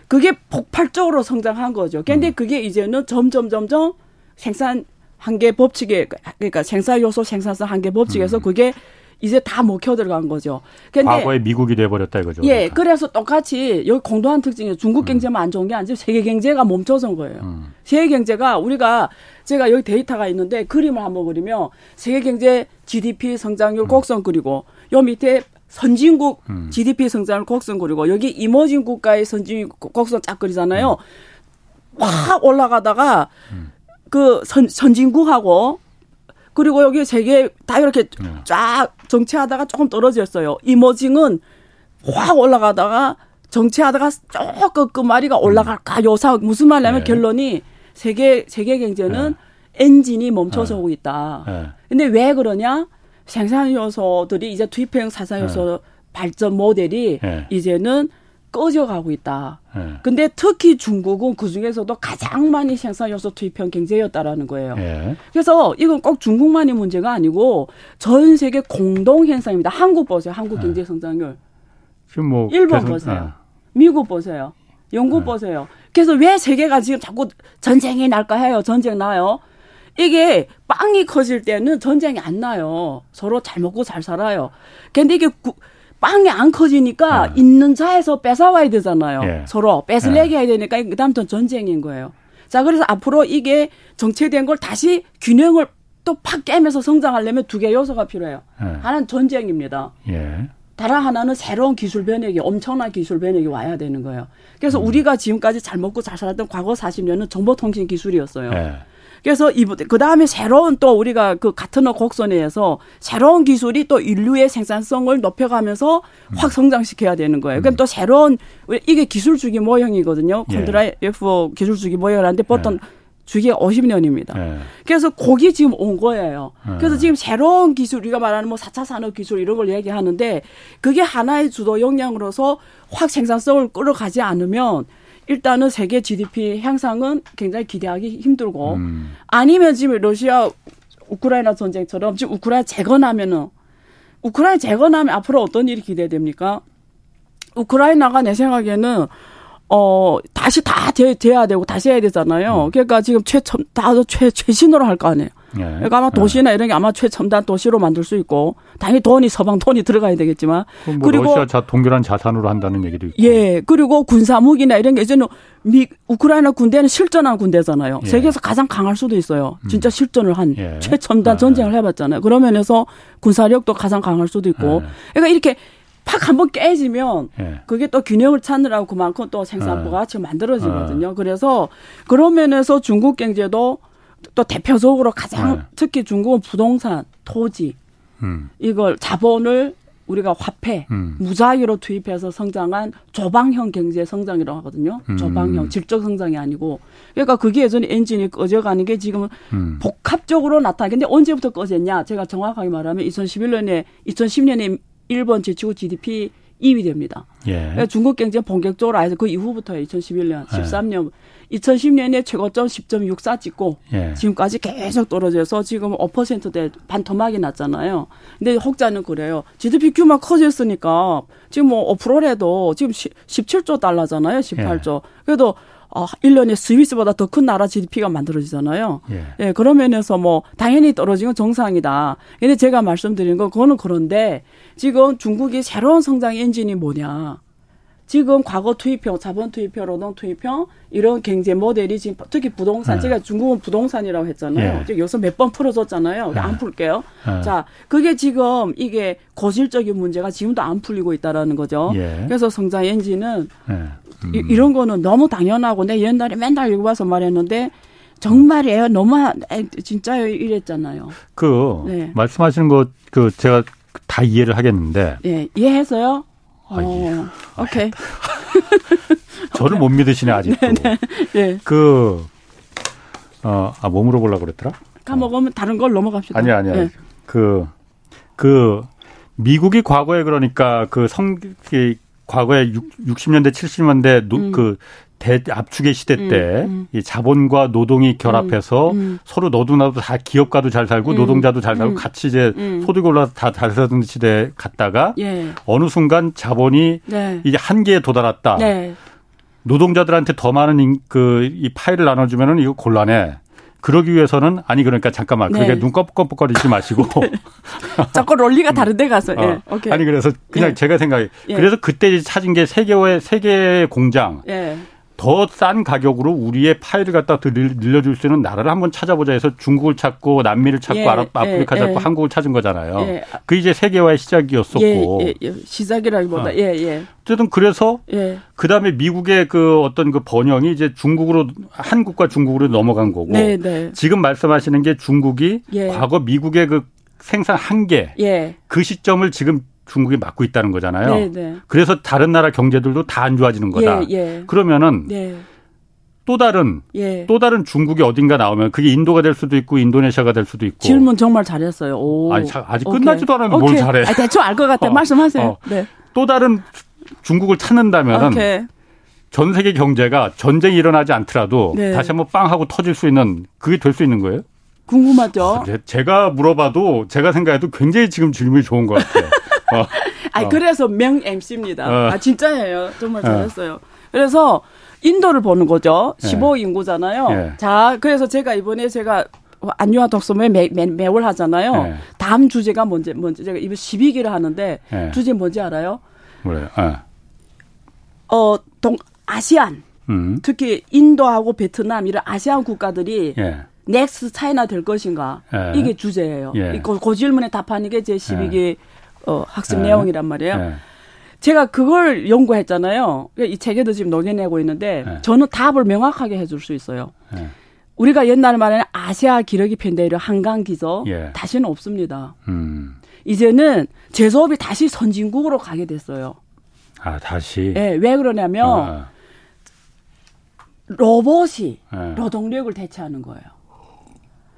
그게 폭발적으로 성장한 거죠. 근데 음. 그게 이제는 점점 점점 생산 한계 법칙에 그러니까 생산 요소 생산성 한계 법칙에서 음. 그게 이제 다 먹혀 들어간 거죠. 근데 과거에 미국이 돼 버렸다 이거죠. 예, 그러니까. 그래서 똑같이 여기 공도한 특징이 중국 음. 경제만 안 좋은 게 아니라 세계 경제가 멈춰선 거예요. 음. 세계 경제가 우리가 제가 여기 데이터가 있는데 그림을 한번 그리면 세계 경제 GDP 성장률 음. 곡선 그리고 요 밑에 선진국 음. GDP 성장률 곡선 그리고 여기 이머징 국가의 선진 곡선 쫙 그리잖아요. 음. 확 올라가다가 음. 그 선, 선진국하고 그리고 여기 세계 다 이렇게 네. 쫙 정체하다가 조금 떨어졌어요. 이머징은 확 올라가다가 정체하다가 조금 끝마리가 그 올라갈까 요사 무슨 말이냐면 네. 결론이 세계 세계 경제는 네. 엔진이 멈춰서 네. 오고 있다. 네. 근데 왜 그러냐? 생산 요소들이 이제 투입형 사상 요소 네. 발전 모델이 네. 이제는 꺼져가고 있다. 네. 근데 특히 중국은 그 중에서도 가장 많이 생산 요소 투입형 경제였다라는 거예요. 네. 그래서 이건 꼭 중국만의 문제가 아니고 전 세계 공동 현상입니다. 한국 보세요. 한국 네. 경제 성장률. 지금 뭐 일본 계속, 보세요. 네. 미국 보세요. 영국 네. 보세요. 그래서 왜 세계가 지금 자꾸 전쟁이 날까 해요. 전쟁 나요. 이게 빵이 커질 때는 전쟁이 안 나요. 서로 잘 먹고 잘 살아요. 근데 이게 구, 빵이 안 커지니까 네. 있는 자에서 뺏어와야 되잖아요. 예. 서로 뺏을내기 네. 해야 되니까 그다음부터 전쟁인 거예요. 자, 그래서 앞으로 이게 정체된 걸 다시 균형을 또 팍 깨면서 성장하려면 두 개 요소가 필요해요. 예. 하나는 전쟁입니다. 예. 다른 하나는 새로운 기술 변혁이 엄청난 기술 변혁이 와야 되는 거예요. 그래서 음. 우리가 지금까지 잘 먹고 잘 살았던 과거 40년은 정보통신 기술이었어요. 예. 그래서 이그 다음에 새로운 또 우리가 그 가트너 곡선에서 새로운 기술이 또 인류의 생산성을 높여가면서 확 성장시켜야 되는 거예요. 그럼 또 새로운 이게 기술 주기 모형이거든요. 예. 콘드라이프 기술 주기 모형이라는데 보통 예. 주기가 50년입니다. 예. 그래서 거기 지금 온 거예요. 예. 그래서 지금 새로운 기술, 우리가 말하는 뭐 4차 산업 기술 이런 걸 얘기하는데 그게 하나의 주도 역량으로서 확 생산성을 끌어가지 않으면 일단은 세계 GDP 향상은 굉장히 기대하기 힘들고 음. 아니면 지금 러시아 우크라이나 전쟁처럼 지금 우크라이나 재건하면은 우크라이나 재건하면 앞으로 어떤 일이 기대됩니까? 우크라이나가 내 생각에는 어 다시 다 돼, 돼야 되고 다시 해야 되잖아요. 음. 그러니까 지금 최첨 다도 최 최신으로 할 거 아니에요. 예. 그러니까 아마 도시나 예. 이런 게 아마 최첨단 도시로 만들 수 있고 당연히 돈이 서방 돈이 들어가야 되겠지만 뭐 그리고 러시아 자, 동결한 자산으로 한다는 얘기도 있고 예 그리고 군사 무기나 이런 게 이제는 미 우크라이나 군대는 실전한 군대잖아요. 예. 세계에서 가장 강할 수도 있어요. 음. 진짜 실전을 한 예. 최첨단 예. 전쟁을 해봤잖아요. 그러면 해서 군사력도 가장 강할 수도 있고 예. 그러니까 이렇게 팍 한번 깨지면 예. 그게 또 균형을 찾느라고 그만큼 또 생산부가 지금 만들어지거든요. 그래서 그런 면에서 중국 경제도 또 대표적으로 가장 네. 특히 중국은 부동산, 토지 음. 이걸 자본을 우리가 화폐, 음. 무자유로 투입해서 성장한 조방형 경제 성장이라고 하거든요. 음. 조방형, 질적 성장이 아니고. 그러니까 그게 예전에 엔진이 꺼져가는 게 지금 음. 복합적으로 나타나는데 언제부터 꺼졌냐? 제가 정확하게 말하면 2011년에, 2010년에 일본 제치고 GDP 2위 됩니다. 예. 그러니까 중국 경제 본격적으로 아예 그 이후부터요. 2011년, 13년. 예. 2010년에 최고점 10.64 찍고 예. 지금까지 계속 떨어져서 지금 5%대 반토막이 났잖아요. 근데 혹자는 그래요. GDP 규모가 커졌으니까 지금 뭐 5%라도 지금 17조 달러잖아요. 18조. 예. 그래도 어, 1년에 스위스보다 더 큰 나라 GDP가 만들어지잖아요. 예. 예, 그런 면에서 뭐, 당연히 떨어지는 정상이다. 근데 제가 말씀드린 건 그거는 그런데 지금 중국이 새로운 성장 엔진이 뭐냐. 지금 과거 투입형, 자본 투입형, 노동 투입형 이런 경제 모델이 지금 특히 부동산, 네. 제가 중국은 부동산이라고 했잖아요. 네. 여기서 몇 번 풀어줬잖아요. 네. 안 풀게요. 네. 자, 그게 지금 이게 고질적인 문제가 지금도 안 풀리고 있다라는 거죠. 예. 그래서 성장 엔진은 네. 음. 이, 런 거는 너무 당연하고 내 옛날에 맨날 읽어봐서 말했는데 정말이에요. 너무 진짜 이랬잖아요. 그 네. 말씀하시는 거 그 제가 다 이해를 하겠는데. 예, 이해해서요. 아. 어, 오케이. 저를 못 믿으시네 아직도. 네네. 네. 그 어, 아, 뭐 물어보려고 그랬더라? 까먹으면 어. 다른 걸 넘어갑시다. 아니, 아니야. 네. 그, 그, 미국이 과거에 그러니까 그 성, 과거에 6, 60년대 70년대 노, 음. 그 대 압축의 시대 음, 때 음, 이 자본과 노동이 결합해서 음, 음. 서로 너도 나도 다 기업가도 잘 살고 음, 노동자도 잘 살고 같이 이제 소득 올라서 다잘 사는 시대에 갔다가 예. 어느 순간 자본이 네. 이제 한계에 도달했다. 네. 노동자들한테 더 많은 그이 파일을 나눠주면은 이거 곤란해. 그러기 위해서는 아니 그러니까 잠깐만 네. 그게 눈 껌뻑껌뻑거리지 마시고 네. 자꾸 롤리가 다른데 가서 예. 어. 오케이. 아니 그래서 그냥 예. 제가 생각해 예. 그래서 그때 찾은 게 세계의 세계 공장 예. 더 싼 가격으로 우리의 파일을 갖다 늘려줄 수 있는 나라를 한번 찾아보자 해서 중국을 찾고 남미를 찾고 예, 아프리카 예, 찾고 예. 한국을 찾은 거잖아요. 예. 그 이제 세계화의 시작이었었고. 예, 예, 시작이라기보다 어. 예, 예. 어쨌든 그래서 그 다음에 미국의 그 어떤 그 번영이 이제 중국으로 한국과 중국으로 넘어간 거고. 네, 네. 지금 말씀하시는 게 중국이 과거 미국의 그 생산 한계 그 시점을 지금 중국이 맡고 있다는 거잖아요. 네네. 네. 그래서 다른 나라 경제들도 다 안 좋아지는 거다. 예, 예. 그러면은 예. 또 다른 예. 또 다른 중국이 어딘가 나오면 그게 인도가 될 수도 있고 인도네시아가 될 수도 있고. 질문 정말 잘했어요. 오. 아니, 아직 오케이. 끝나지도 않았는데 뭘 잘해? 아, 대충 알 것 같아. 어. 말씀하세요. 어. 네. 또 다른 중국을 찾는다면은 전 세계 경제가 전쟁이 일어나지 않더라도 네. 다시 한번 빵 하고 터질 수 있는 그게 될 수 있는 거예요? 궁금하죠. 아, 제가 물어봐도 제가 생각해도 굉장히 지금 질문이 좋은 것 같아요. 어. 아, 그래서 명 MC입니다. 어. 아, 진짜예요. 정말 어. 잘했어요. 그래서 인도를 보는 거죠. 15억 예. 인구잖아요. 예. 자, 그래서 제가 이번에 제가 안유아 독서매 매, 매, 매월 하잖아요. 예. 다음 주제가 뭔지, 뭔지, 제가 이번 12기를 하는데, 예. 주제 뭔지 알아요? 뭐래요? 예. 어, 동, 아시안. 음. 특히 인도하고 베트남 이런 아시안 국가들이 예. 넥스 차이나 될 것인가. 이게 주제예요. 예. 그, 그 질문에 답하는 게 제 12기 어, 학습 네. 내용이란 말이에요. 네. 제가 그걸 연구했잖아요. 이 책에도 지금 녹여내고 있는데 네. 저는 답을 명확하게 해줄 수 있어요. 네. 우리가 옛날 말에는 아시아 기러기 편대로 한강 기서 예. 다시는 없습니다. 음. 이제는 제조업이 다시 선진국으로 가게 됐어요. 아 다시? 네, 왜 그러냐면 아. 로봇이 네. 노동력을 대체하는 거예요.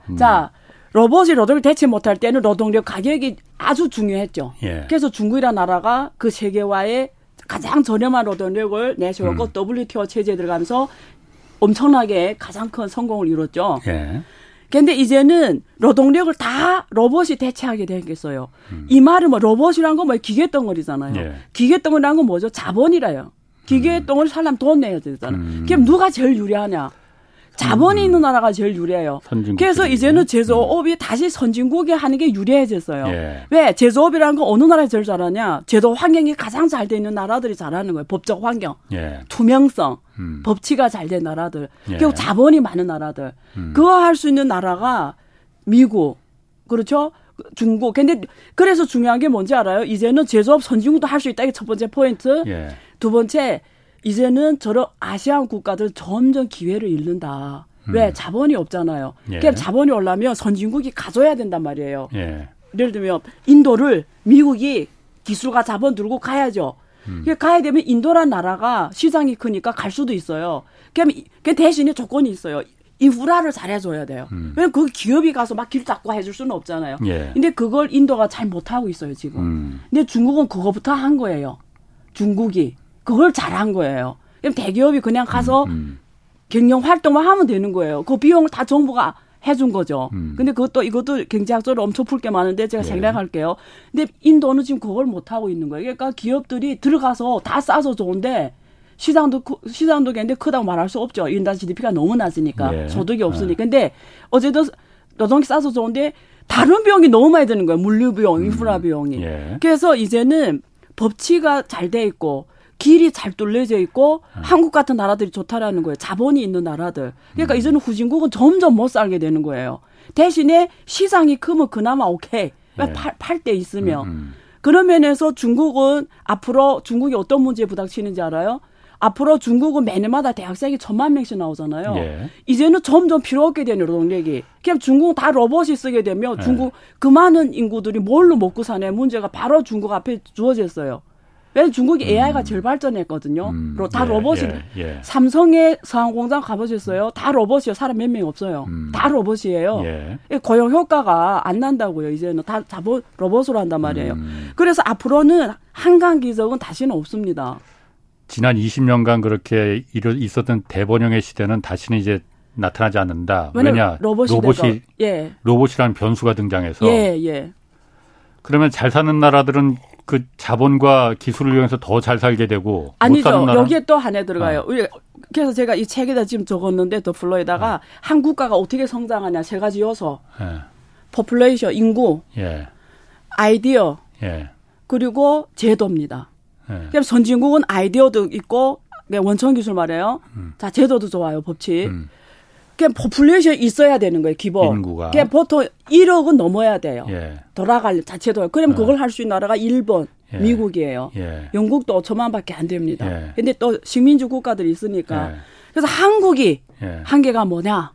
음. 자 로봇이 노동을 대체 못할 때는 노동력 가격이 아주 중요했죠. 예. 그래서 중국이라는 나라가 그 세계화에 가장 저렴한 노동력을 내세웠고 음. WTO 체제에 들어가면서 엄청나게 가장 큰 성공을 이뤘죠. 예. 근데 이제는 노동력을 다 로봇이 대체하게 되겠어요. 음. 이 말은 뭐 로봇이란 건 뭐 기계 덩어리잖아요. 예. 기계 덩어리란 건 뭐죠? 자본이라요. 기계 음. 덩어리 살려면 돈 내야 되잖아요. 음. 그럼 누가 제일 유리하냐? 자본이 음. 있는 나라가 제일 유리해요. 그래서 이제는 제조업이 음. 다시 선진국에 하는 게 유리해졌어요. 예. 왜? 제조업이라는 건 어느 나라에 제일 잘하냐? 제조 환경이 가장 잘 돼 있는 나라들이 잘하는 거예요. 법적 환경, 예. 투명성, 음. 법치가 잘 된 나라들, 예. 그리고 자본이 많은 나라들. 음. 그거 할 수 있는 나라가 미국, 그렇죠? 중국. 근데 그래서 중요한 게 뭔지 알아요? 이제는 제조업 선진국도 할 수 있다. 이게 첫 번째 포인트. 예. 두 번째 이제는 저런 아시안 국가들 점점 기회를 잃는다. 음. 왜 자본이 없잖아요. 예. 그냥 자본이 올라면 선진국이 가져야 된단 말이에요. 예. 예를 들면 인도를 미국이 기술과 자본 들고 가야죠. 음. 가야 되면 인도란 나라가 시장이 크니까 갈 수도 있어요. 그럼 그 대신에 조건이 있어요. 인프라를 잘해줘야 돼요. 음. 왜냐면 그 기업이 가서 막 길 잡고 해줄 수는 없잖아요. 예. 근데 그걸 인도가 잘 못하고 있어요, 지금. 음. 근데 중국은 그거부터 한 거예요. 중국이. 그걸 잘한 거예요. 그럼 대기업이 그냥 가서 음, 음. 경영 활동만 하면 되는 거예요. 그 비용을 다 정부가 해준 거죠. 음. 근데 그것도 이것도 경제학적으로 엄청 풀 게 많은데 제가 예. 생략할게요. 근데 인도는 지금 그걸 못 하고 있는 거예요. 그러니까 기업들이 들어가서 다 싸서 좋은데 시장도 시장도 굉장히 크다고 말할 수 없죠. 인당 GDP가 너무 낮으니까 예. 소득이 없으니까. 예. 근데 어제도 노동이 싸서 좋은데 다른 비용이 너무 많이 드는 거예요. 물류 비용, 음. 인프라 비용이. 예. 그래서 이제는 법치가 잘 돼 있고 길이 잘 뚫려져 있고 음. 한국 같은 나라들이 좋다라는 거예요. 자본이 있는 나라들. 그러니까 음. 이제는 후진국은 점점 못 살게 되는 거예요. 대신에 시장이 크면 그나마 오케이. 네. 팔때 있으면. 음, 음. 그런 면에서 중국은 앞으로 중국이 어떤 문제에 부닥치는지 알아요? 앞으로 중국은 매년마다 대학생이 천만 명씩 나오잖아요. 예. 이제는 점점 필요 없게 되는 노동력이. 그냥 중국은 다 로봇이 쓰게 되면 예. 중국 그 많은 인구들이 뭘로 먹고 사냐 문제가 바로 중국 앞에 주어졌어요. 왜 중국이 AI가 음. 제일 발전했거든요. 음. 다 예, 로봇이 예, 예. 삼성의 서한 공장 가보셨어요? 다 로봇이요. 사람 몇 명 없어요. 음. 다 로봇이에요. 예. 고용 효과가 안 난다고요. 이제는 다 자본 로봇으로 한단 말이에요. 음. 그래서 앞으로는 한강 기적은 다시는 없습니다. 지난 20년간 그렇게 있었던 대번영의 시대는 다시는 이제 나타나지 않는다. 왜냐 로봇 로봇이 예. 로봇이라는 변수가 등장해서 예, 예. 그러면 잘 사는 나라들은 그 자본과 기술을 이용해서 더 잘 살게 되고 아니죠. 여기에 또 하나 들어가요. 어. 그래서 제가 이 책에다 지금 적었는데 The Flow에다가 어. 한 국가가 어떻게 성장하냐 세 가지 요소. 예. population 인구, 예. 아이디어, 예. 그리고 제도입니다. 예. 그럼 선진국은 아이디어도 있고 원천 기술 말이에요. 음. 자 제도도 좋아요 법칙. 음. 그냥 population 있어야 되는 거예요, 기본. 인구가. 그냥 보통 1억은 넘어야 돼요. 예. 돌아갈 자체도. 그럼 어. 그걸 할 수 있는 나라가 일본, 예. 미국이에요. 예. 영국도 5천만 밖에 안 됩니다. 예. 근데 또 식민지 국가들이 있으니까. 예. 그래서 한국이 예. 한계가 뭐냐?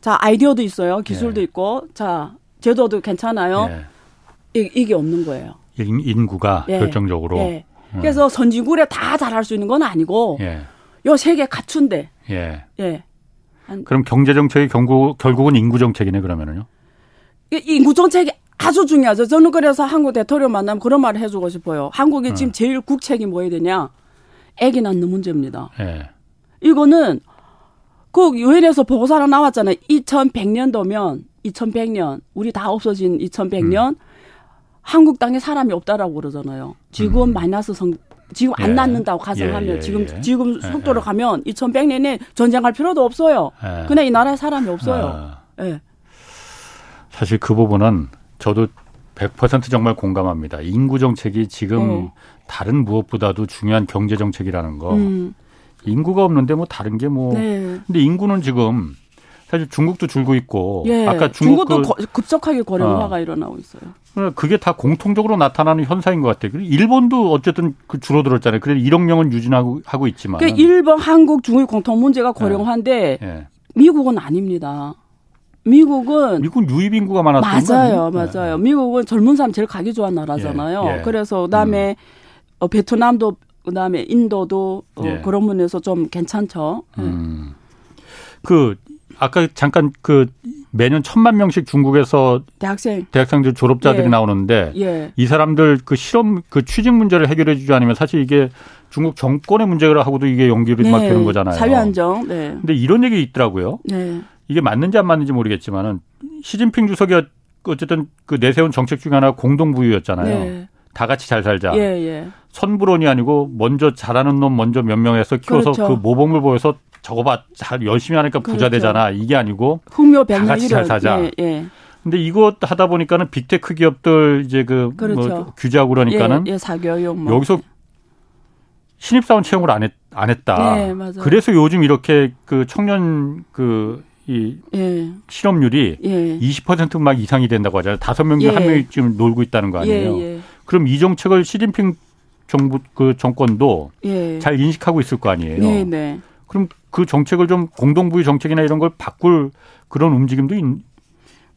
자, 아이디어도 있어요. 기술도 있고. 자, 제도도 괜찮아요. 이, 이게 없는 거예요. 인 구가 결정적으로. 음. 그래서 선진국에 다 잘할 수 있는 건 아니고 요 세 개 갖춘데. 예. 예. 그럼 경제 정책이 결국 결국은 인구 정책이네 그러면은요? 인구 정책이 아주 중요하죠. 저는 그래서 한국 대통령 만나면 그런 말을 해주고 싶어요. 한국이 어. 지금 제일 국책이 뭐야 되냐? 애기 낳는 문제입니다. 예. 이거는 그 유엔에서 보고서 하나 나왔잖아요. 2100년도면 2100년 우리 다 없어진 2100년 음. 한국 땅에 사람이 없다라고 그러잖아요. 지금 음. 마이너스 성 지금 안 예. 낳는다고 가정하면 예, 예, 지금 예. 지금 예, 속도로 예. 가면 2100년에 전쟁할 필요도 없어요. 그냥 이 나라에 사람이 없어요. 아. 예. 사실 그 부분은 저도 100% 정말 공감합니다. 인구 정책이 지금 네. 다른 무엇보다도 중요한 경제 정책이라는 거. 음. 인구가 없는데 뭐 다른 게 뭐. 네. 근데 인구는 지금 사실 중국도 줄고 있고 예. 아까 중국 도 그, 급속하게 고령화가 어. 일어나고 있어요. 그게 다 공통적으로 나타나는 현상인 것 같아요. 일본도 어쨌든 그 줄어들었잖아요. 그래서 1억 명은 유지하고 하고 있지만. 그 일본, 한국, 중국 공통 문제가 고령화인데 예. 예. 미국은 아닙니다. 미국은 미국은 유입 인구가 많아서 맞아요, 맞아요. 네. 미국은 젊은 사람 제일 가기 좋아하는 나라잖아요. 예, 예. 그래서 그다음에 음. 어, 베트남도 그다음에 인도도 어, 예. 그런 면에서 좀 괜찮죠. 음. 그 아까 잠깐 그 매년 천만 명씩 중국에서 대학생 대학생들 졸업자들이 예. 나오는데 예. 이 사람들 그 실험 그 취직 문제를 해결해 주지 않으면 사실 이게 중국 정권의 문제라 하고도 이게 연결이 네. 막 되는 거잖아요. 사회 안정. 네. 근데 이런 얘기 있더라고요. 네. 이게 맞는지 안 맞는지 모르겠지만은 시진핑 주석이 어쨌든 그 내세운 정책 중에 하나 공동부유였잖아요. 네. 다 같이 잘 살자. 예, 예. 선불원이 아니고 먼저 잘하는 놈 먼저 몇 명에서 키워서 그렇죠. 그 모범을 보여서 저거 봐, 잘 열심히 하니까 부자 그렇죠. 되잖아. 이게 아니고 흥묘 다 같이 잘 사자. 예, 예. 근데 이거 하다 보니까는 빅테크 기업들 이제 그뭐 그렇죠. 뭐 규제하고 그러니까는 예, 예 사교육 뭐. 여기서 신입사원 채용을 안, 했, 안 했다. 네, 맞아요. 그래서 요즘 이렇게 그 청년 그이 예. 실업률이 예. 20%막 이상이 된다고 하잖아요. 다섯 명 중에 예. 한 명이 지금 놀고 있다는 거 아니에요. 예, 예. 그럼 이 정책을 시진핑 정부 그 정권도 예. 잘 인식하고 있을 거 아니에요. 네, 네. 그럼 그 정책을 좀 공동부의 정책이나 이런 걸 바꿀 그런 움직임도 있,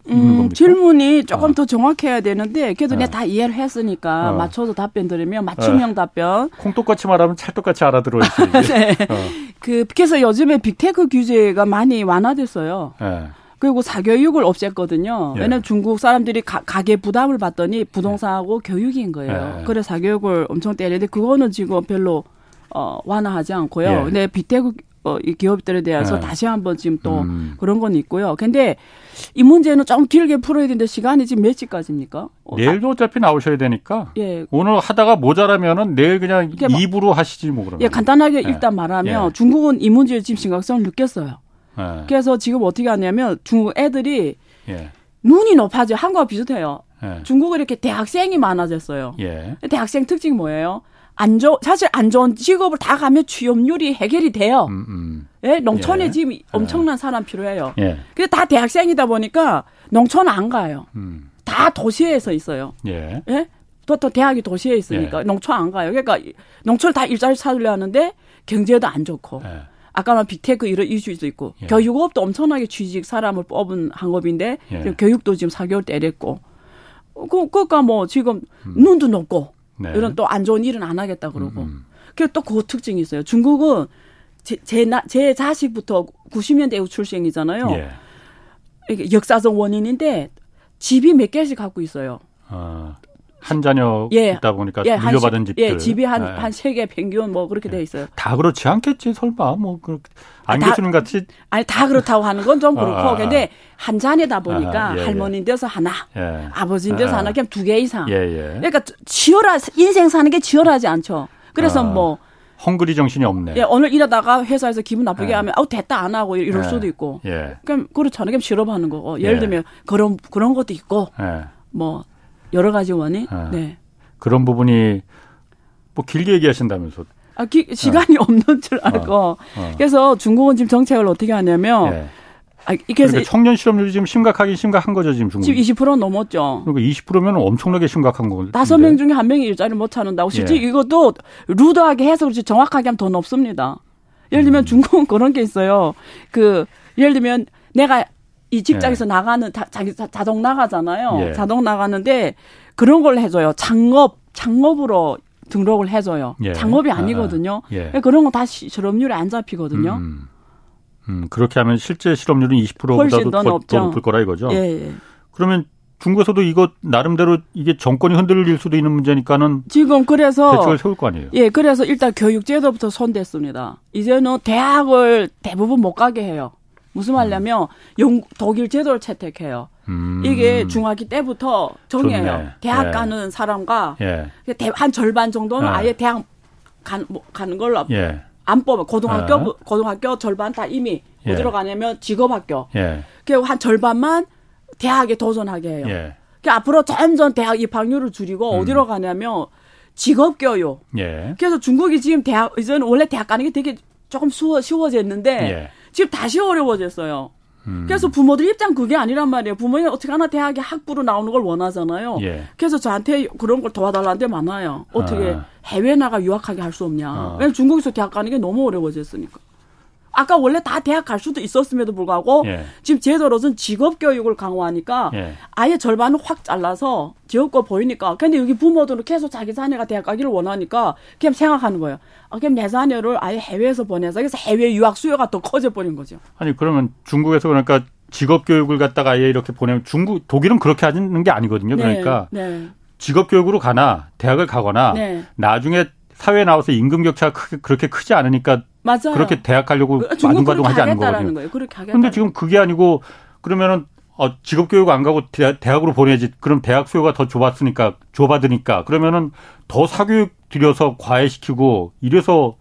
음, 질문이 조금 어. 더 정확해야 되는데 그래도 어. 내가 다 이해를 했으니까 어. 맞춰서 답변 드리면 맞춤형 어. 답변. 콩똑같이 말하면 찰떡같이 알아들어야지. 네. 어. 그 그래서 요즘에 빅테크 규제가 많이 완화됐어요. 네. 그리고 사교육을 없앴거든요. 예. 왜냐면 중국 사람들이 가, 게 부담을 받더니 부동산하고 예. 교육인 거예요. 예. 그래 사교육을 엄청 때리는데 그거는 지금 별로 어, 완화하지 않고요. 예. 근데 빅테크 어, 이 기업들에 대해서 네. 다시 한번 지금 또 음. 그런 건 있고요. 근데 이 문제는 좀 길게 풀어야 되는데 시간이 지금 몇 시까지입니까? 어, 내일도 어차피 나오셔야 되니까. 예. 오늘 하다가 모자라면은 내일 그냥 뭐, 입으로 하시지 뭐 그러면. 예, 간단하게 네. 일단 말하면 예. 중국은 이 문제의 지금 심각성을 느꼈어요. 예. 그래서 지금 어떻게 하냐면 중국 애들이 예. 눈이 높아져 한국과 비슷해요. 예. 중국은 이렇게 대학생이 많아졌어요. 예. 대학생 특징이 뭐예요? 안 좋, 사실 안 좋은 직업을 다 가면 취업률이 해결이 돼요. 음, 음. 예, 농촌에 예. 지금 엄청난 사람 필요해요. 예. 근데 다 대학생이다 보니까 농촌 안 가요. 음. 다 도시에서 있어요. 예. 예? 또, 또 대학이 도시에 있으니까 예. 농촌 안 가요. 그러니까 농촌 다 일자리 찾으려 하는데 경제도 안 좋고. 예. 아까 말 빅테크 이런 이슈도 있고 예. 교육업도 엄청나게 취직 사람을 뽑은 항업인데 예. 교육도 지금 4개월 때렸고 그, 그니까 뭐 지금 음. 눈도 높고 네. 이런 또 안 좋은 일은 안 하겠다 그러고. 음. 그리고 또 그 특징이 있어요. 중국은 제, 제, 나, 제 자식부터 90년대 이후 출생이잖아요. 예. 이게 역사적 원인인데 집이 몇 개씩 갖고 있어요. 아, 한 자녀 예. 있다 보니까 예, 물려받은 집들. 예, 집이 한 한 세개 예. 평균 뭐 그렇게 돼 있어요. 다 그렇지 않겠지 설마 뭐 그. 안 아, 교수님 같이 아니 다 그렇다고 하는 건 좀 그렇고 아, 아, 근데 한 자녀다 보니까 아, 예, 예. 할머니인데서 하나 예. 아버지인데서 아, 하나 그냥 두 개 이상 그러니까 치열하 인생 사는 게 치열하지 않죠 그래서 뭐 헝그리 정신이 없네. 예, 오늘 일하다가 회사에서 기분 나쁘게 예. 하면 아우 됐다 안 하고 이럴 예. 수도 있고. 예. 그럼 그렇잖아요. 그럼 실업하는 거고. 예를 예. 들면 그런 그런 것도 있고. 예. 뭐 여러 가지 원인. 예. 네. 그런 부분이 뭐 길게 얘기하신다면서. 아, 기, 시간이 어. 없는 줄 알고. 어. 어. 그래서 중국은 지금 정책을 어떻게 하냐면 예. 아, 그러니까 청년 실업률이 지금 심각하긴 심각한 거죠, 지금 중국. 지금 20% 넘었죠. 그러니까 20%면 엄청나게 심각한 거거든요. 다섯 명 중에 한 명이 일자리를 못 찾는다고. 실제 예. 이것도 루드하게 해서 그렇지 정확하게 하면 더 높습니다. 예를 들면 음. 중국은 그런 게 있어요. 그, 예를 들면 내가 이 직장에서 예. 나가는, 자, 자기 자동 나가잖아요. 예. 자동 나가는데 그런 걸 해줘요. 장업, 장업으로 등록을 해줘요. 예. 장업이 아니거든요. 아, 예. 그런 건다 실업률에 안 잡히거든요. 음. 음, 그렇게 하면 실제 실업률은 20%보다도 더, 더, 높을 거라 이거죠. 예, 예. 그러면 중국에서도 이거 나름대로 이게 정권이 흔들릴 수도 있는 문제니까는 지금 그래서 대책을 세울 거 아니에요. 예, 그래서 일단 교육제도부터 손댔습니다. 이제는 대학을 대부분 못 가게 해요. 무슨 말냐면 영 독일 제도를 채택해요. 음. 이게 중학기 때부터 정해요. 좋네. 대학 예. 가는 사람과 예. 한 절반 정도는 예. 아예 대학 간, 뭐, 가는 걸로 예. 안 뽑아. 고등학교 어. 고등학교 절반 다 이미 예. 어디로 가냐면 직업학교. 예. 그한 절반만 대학에 도전하게 해요. 예. 그 앞으로 점점 대학 입학률을 줄이고 음. 어디로 가냐면 직업 교육. 예. 그래서 중국이 지금 대학 이제는 원래 대학 가는 게 되게 조금 수워, 쉬워졌는데 예. 지금 다시 어려워졌어요. 음. 그래서 부모들 입장 그게 아니란 말이에요. 부모님 어떻게 하나 대학에 학부로 나오는 걸 원하잖아요. 예. 그래서 저한테 그런 걸 도와달라는 데 많아요. 어떻게 아. 해외 나가 유학하게 할 수 없냐. 아. 왜냐면 중국에서 대학 가는 게 너무 어려워졌으니까. 아까 원래 다 대학 갈 수도 있었음에도 불구하고 예. 지금 제도로는 직업 교육을 강화하니까 예. 아예 절반을 확 잘라서 지역고 보이니까 근데 여기 부모들은 계속 자기 자녀가 대학 가기를 원하니까 그냥 생각하는 거예요. 아, 그럼 내 자녀를 아예 해외에서 보내서 그래서 해외 유학 수요가 더 커져 버린 거죠. 아니 그러면 중국에서 그러니까 직업 교육을 갖다가 아예 이렇게 보내면 중국 독일은 그렇게 하는 게 아니거든요. 네. 그러니까 네. 직업 교육으로 가나 대학을 가거나 네. 나중에 사회에 나와서 임금 격차가 크게 그렇게 크지 않으니까 맞아요. 그렇게 대학 가려고 마둥마둥 하지 않는 거거든요. 거예요. 근데 지금 그게 아니고 그러면은 어, 직업 교육 안 가고 대학으로 보내야지. 그럼 대학 수요가 더 좁았으니까 좁아드니까 그러면은 더 사교육 들여서 과외시키고 이래서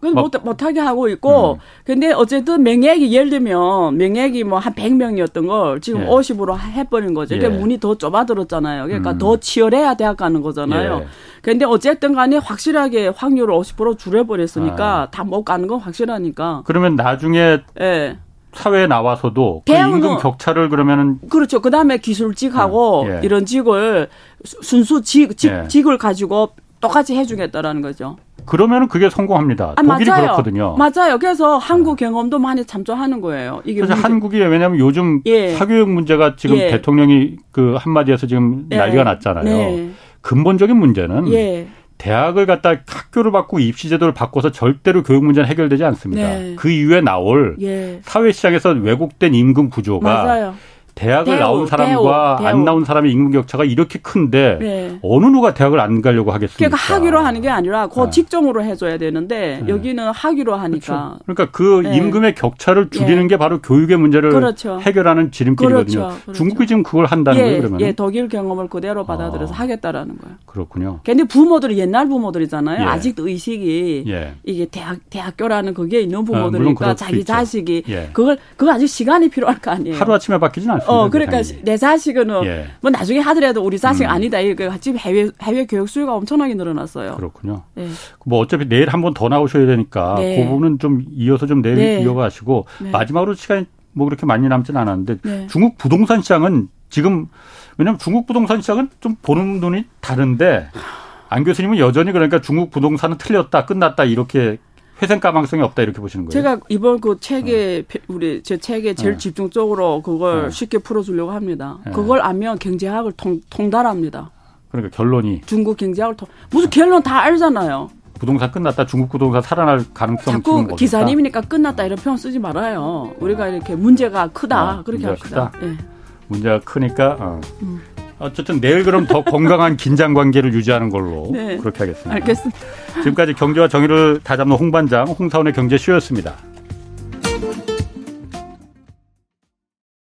그건 못, 못하게 하고 있고, 음. 근데 어쨌든 명예학이 예를 들면 명예학이 뭐 한 100명이었던 걸 지금 예. 50으로 해버린 거죠. 그러니까 예. 문이 더 좁아들었잖아요. 그러니까 음. 더 치열해야 대학 가는 거잖아요. 예. 근데 어쨌든 간에 확실하게 확률을 50% 줄여버렸으니까 아. 다못 가는 건 확실하니까. 그러면 나중에 예. 사회에 나와서도 그 임금 격차를 그러면은 그렇죠. 그다음에 기술직하고 음. 예. 이런 직을 순수 직, 직, 예. 직을 가지고 똑같이 해주겠다라는 거죠. 그러면은 그게 성공합니다. 아, 독일이 맞아요. 그렇거든요. 맞아요. 그래서 한국 네. 경험도 많이 참조하는 거예요. 이게 그래서 문제. 한국이 왜냐하면 요즘 예. 사교육 문제가 지금 예. 대통령이 그 한마디에서 지금 예. 난리가 났잖아요. 네. 근본적인 문제는 예. 대학을 갖다 학교를 바꾸고 입시 제도를 바꿔서 절대로 교육 문제는 해결되지 않습니다. 네. 그 이후에 나올 예. 사회 시장에서 왜곡된 임금 구조가 맞아요. 대학을 대우, 나온 사람과 대우, 대우. 안 나온 사람의 임금 격차가 이렇게 큰데 네. 어느 누가 대학을 안 가려고 하겠습니까? 그러니까 학위로 하는 게 아니라 그 네. 직종으로 해줘야 되는데 네. 여기는 학위로 하니까. 그렇죠. 그러니까 그 네. 임금의 격차를 줄이는 네. 게 바로 교육의 문제를 그렇죠. 해결하는 지름길이거든요. 그렇죠. 그렇죠. 중국이 지금 그걸 한다는 예, 거예요, 그러면? 예, 독일 경험을 그대로 받아들여서 아. 하겠다라는 거예요. 그렇군요. 근데 부모들이 옛날 부모들이잖아요. 예. 아직도 의식이 예. 이게 대학 대학교라는 그게 있는 아, 부모들이니까 아, 자기 자식이 예. 그걸 그거 아직 시간이 필요할 거 아니에요. 하루 아침에 바뀌지는 않습니다. 어, 그러니까 내 자식은 예. 뭐 나중에 하더라도 우리 자식 음. 아니다. 이거 지금 해외 해외 교육 수요가 엄청나게 늘어났어요. 그렇군요. 네. 뭐 어차피 내일 한 번 더 나오셔야 되니까 네. 그 부분은 좀 이어서 좀 내일 네. 이어가시고 네. 마지막으로 시간이 뭐 그렇게 많이 남지는 않았는데 네. 중국 부동산 시장은 지금 왜냐하면 중국 부동산 시장은 좀 보는 눈이 다른데 안 교수님은 여전히 그러니까 중국 부동산은 틀렸다 끝났다 이렇게 회생 가망성이 없다 이렇게 보시는 거예요? 제가 이번 그 책에 네. 우리 제 책에 제일 네. 집중적으로 그걸 네. 쉽게 풀어주려고 합니다. 네. 그걸 알면 경제학을 통, 통달합니다. 그러니까 결론이 중국 경제학을 통 무슨 결론 다 알잖아요. 부동산 끝났다. 중국 부동산 살아날 가능성 자꾸 기사님이니까 끝났다 이런 표현 쓰지 말아요. 우리가 이렇게 문제가 크다 아, 그렇게 문제가 합시다. 네. 문제가 크니까 어. 음. 어쨌든 내일 그럼 더 건강한 긴장 관계를 유지하는 걸로 네. 그렇게 하겠습니다. 알겠습니다. 지금까지 경제와 정의를 다잡는 홍반장 홍사원의 경제쇼였습니다.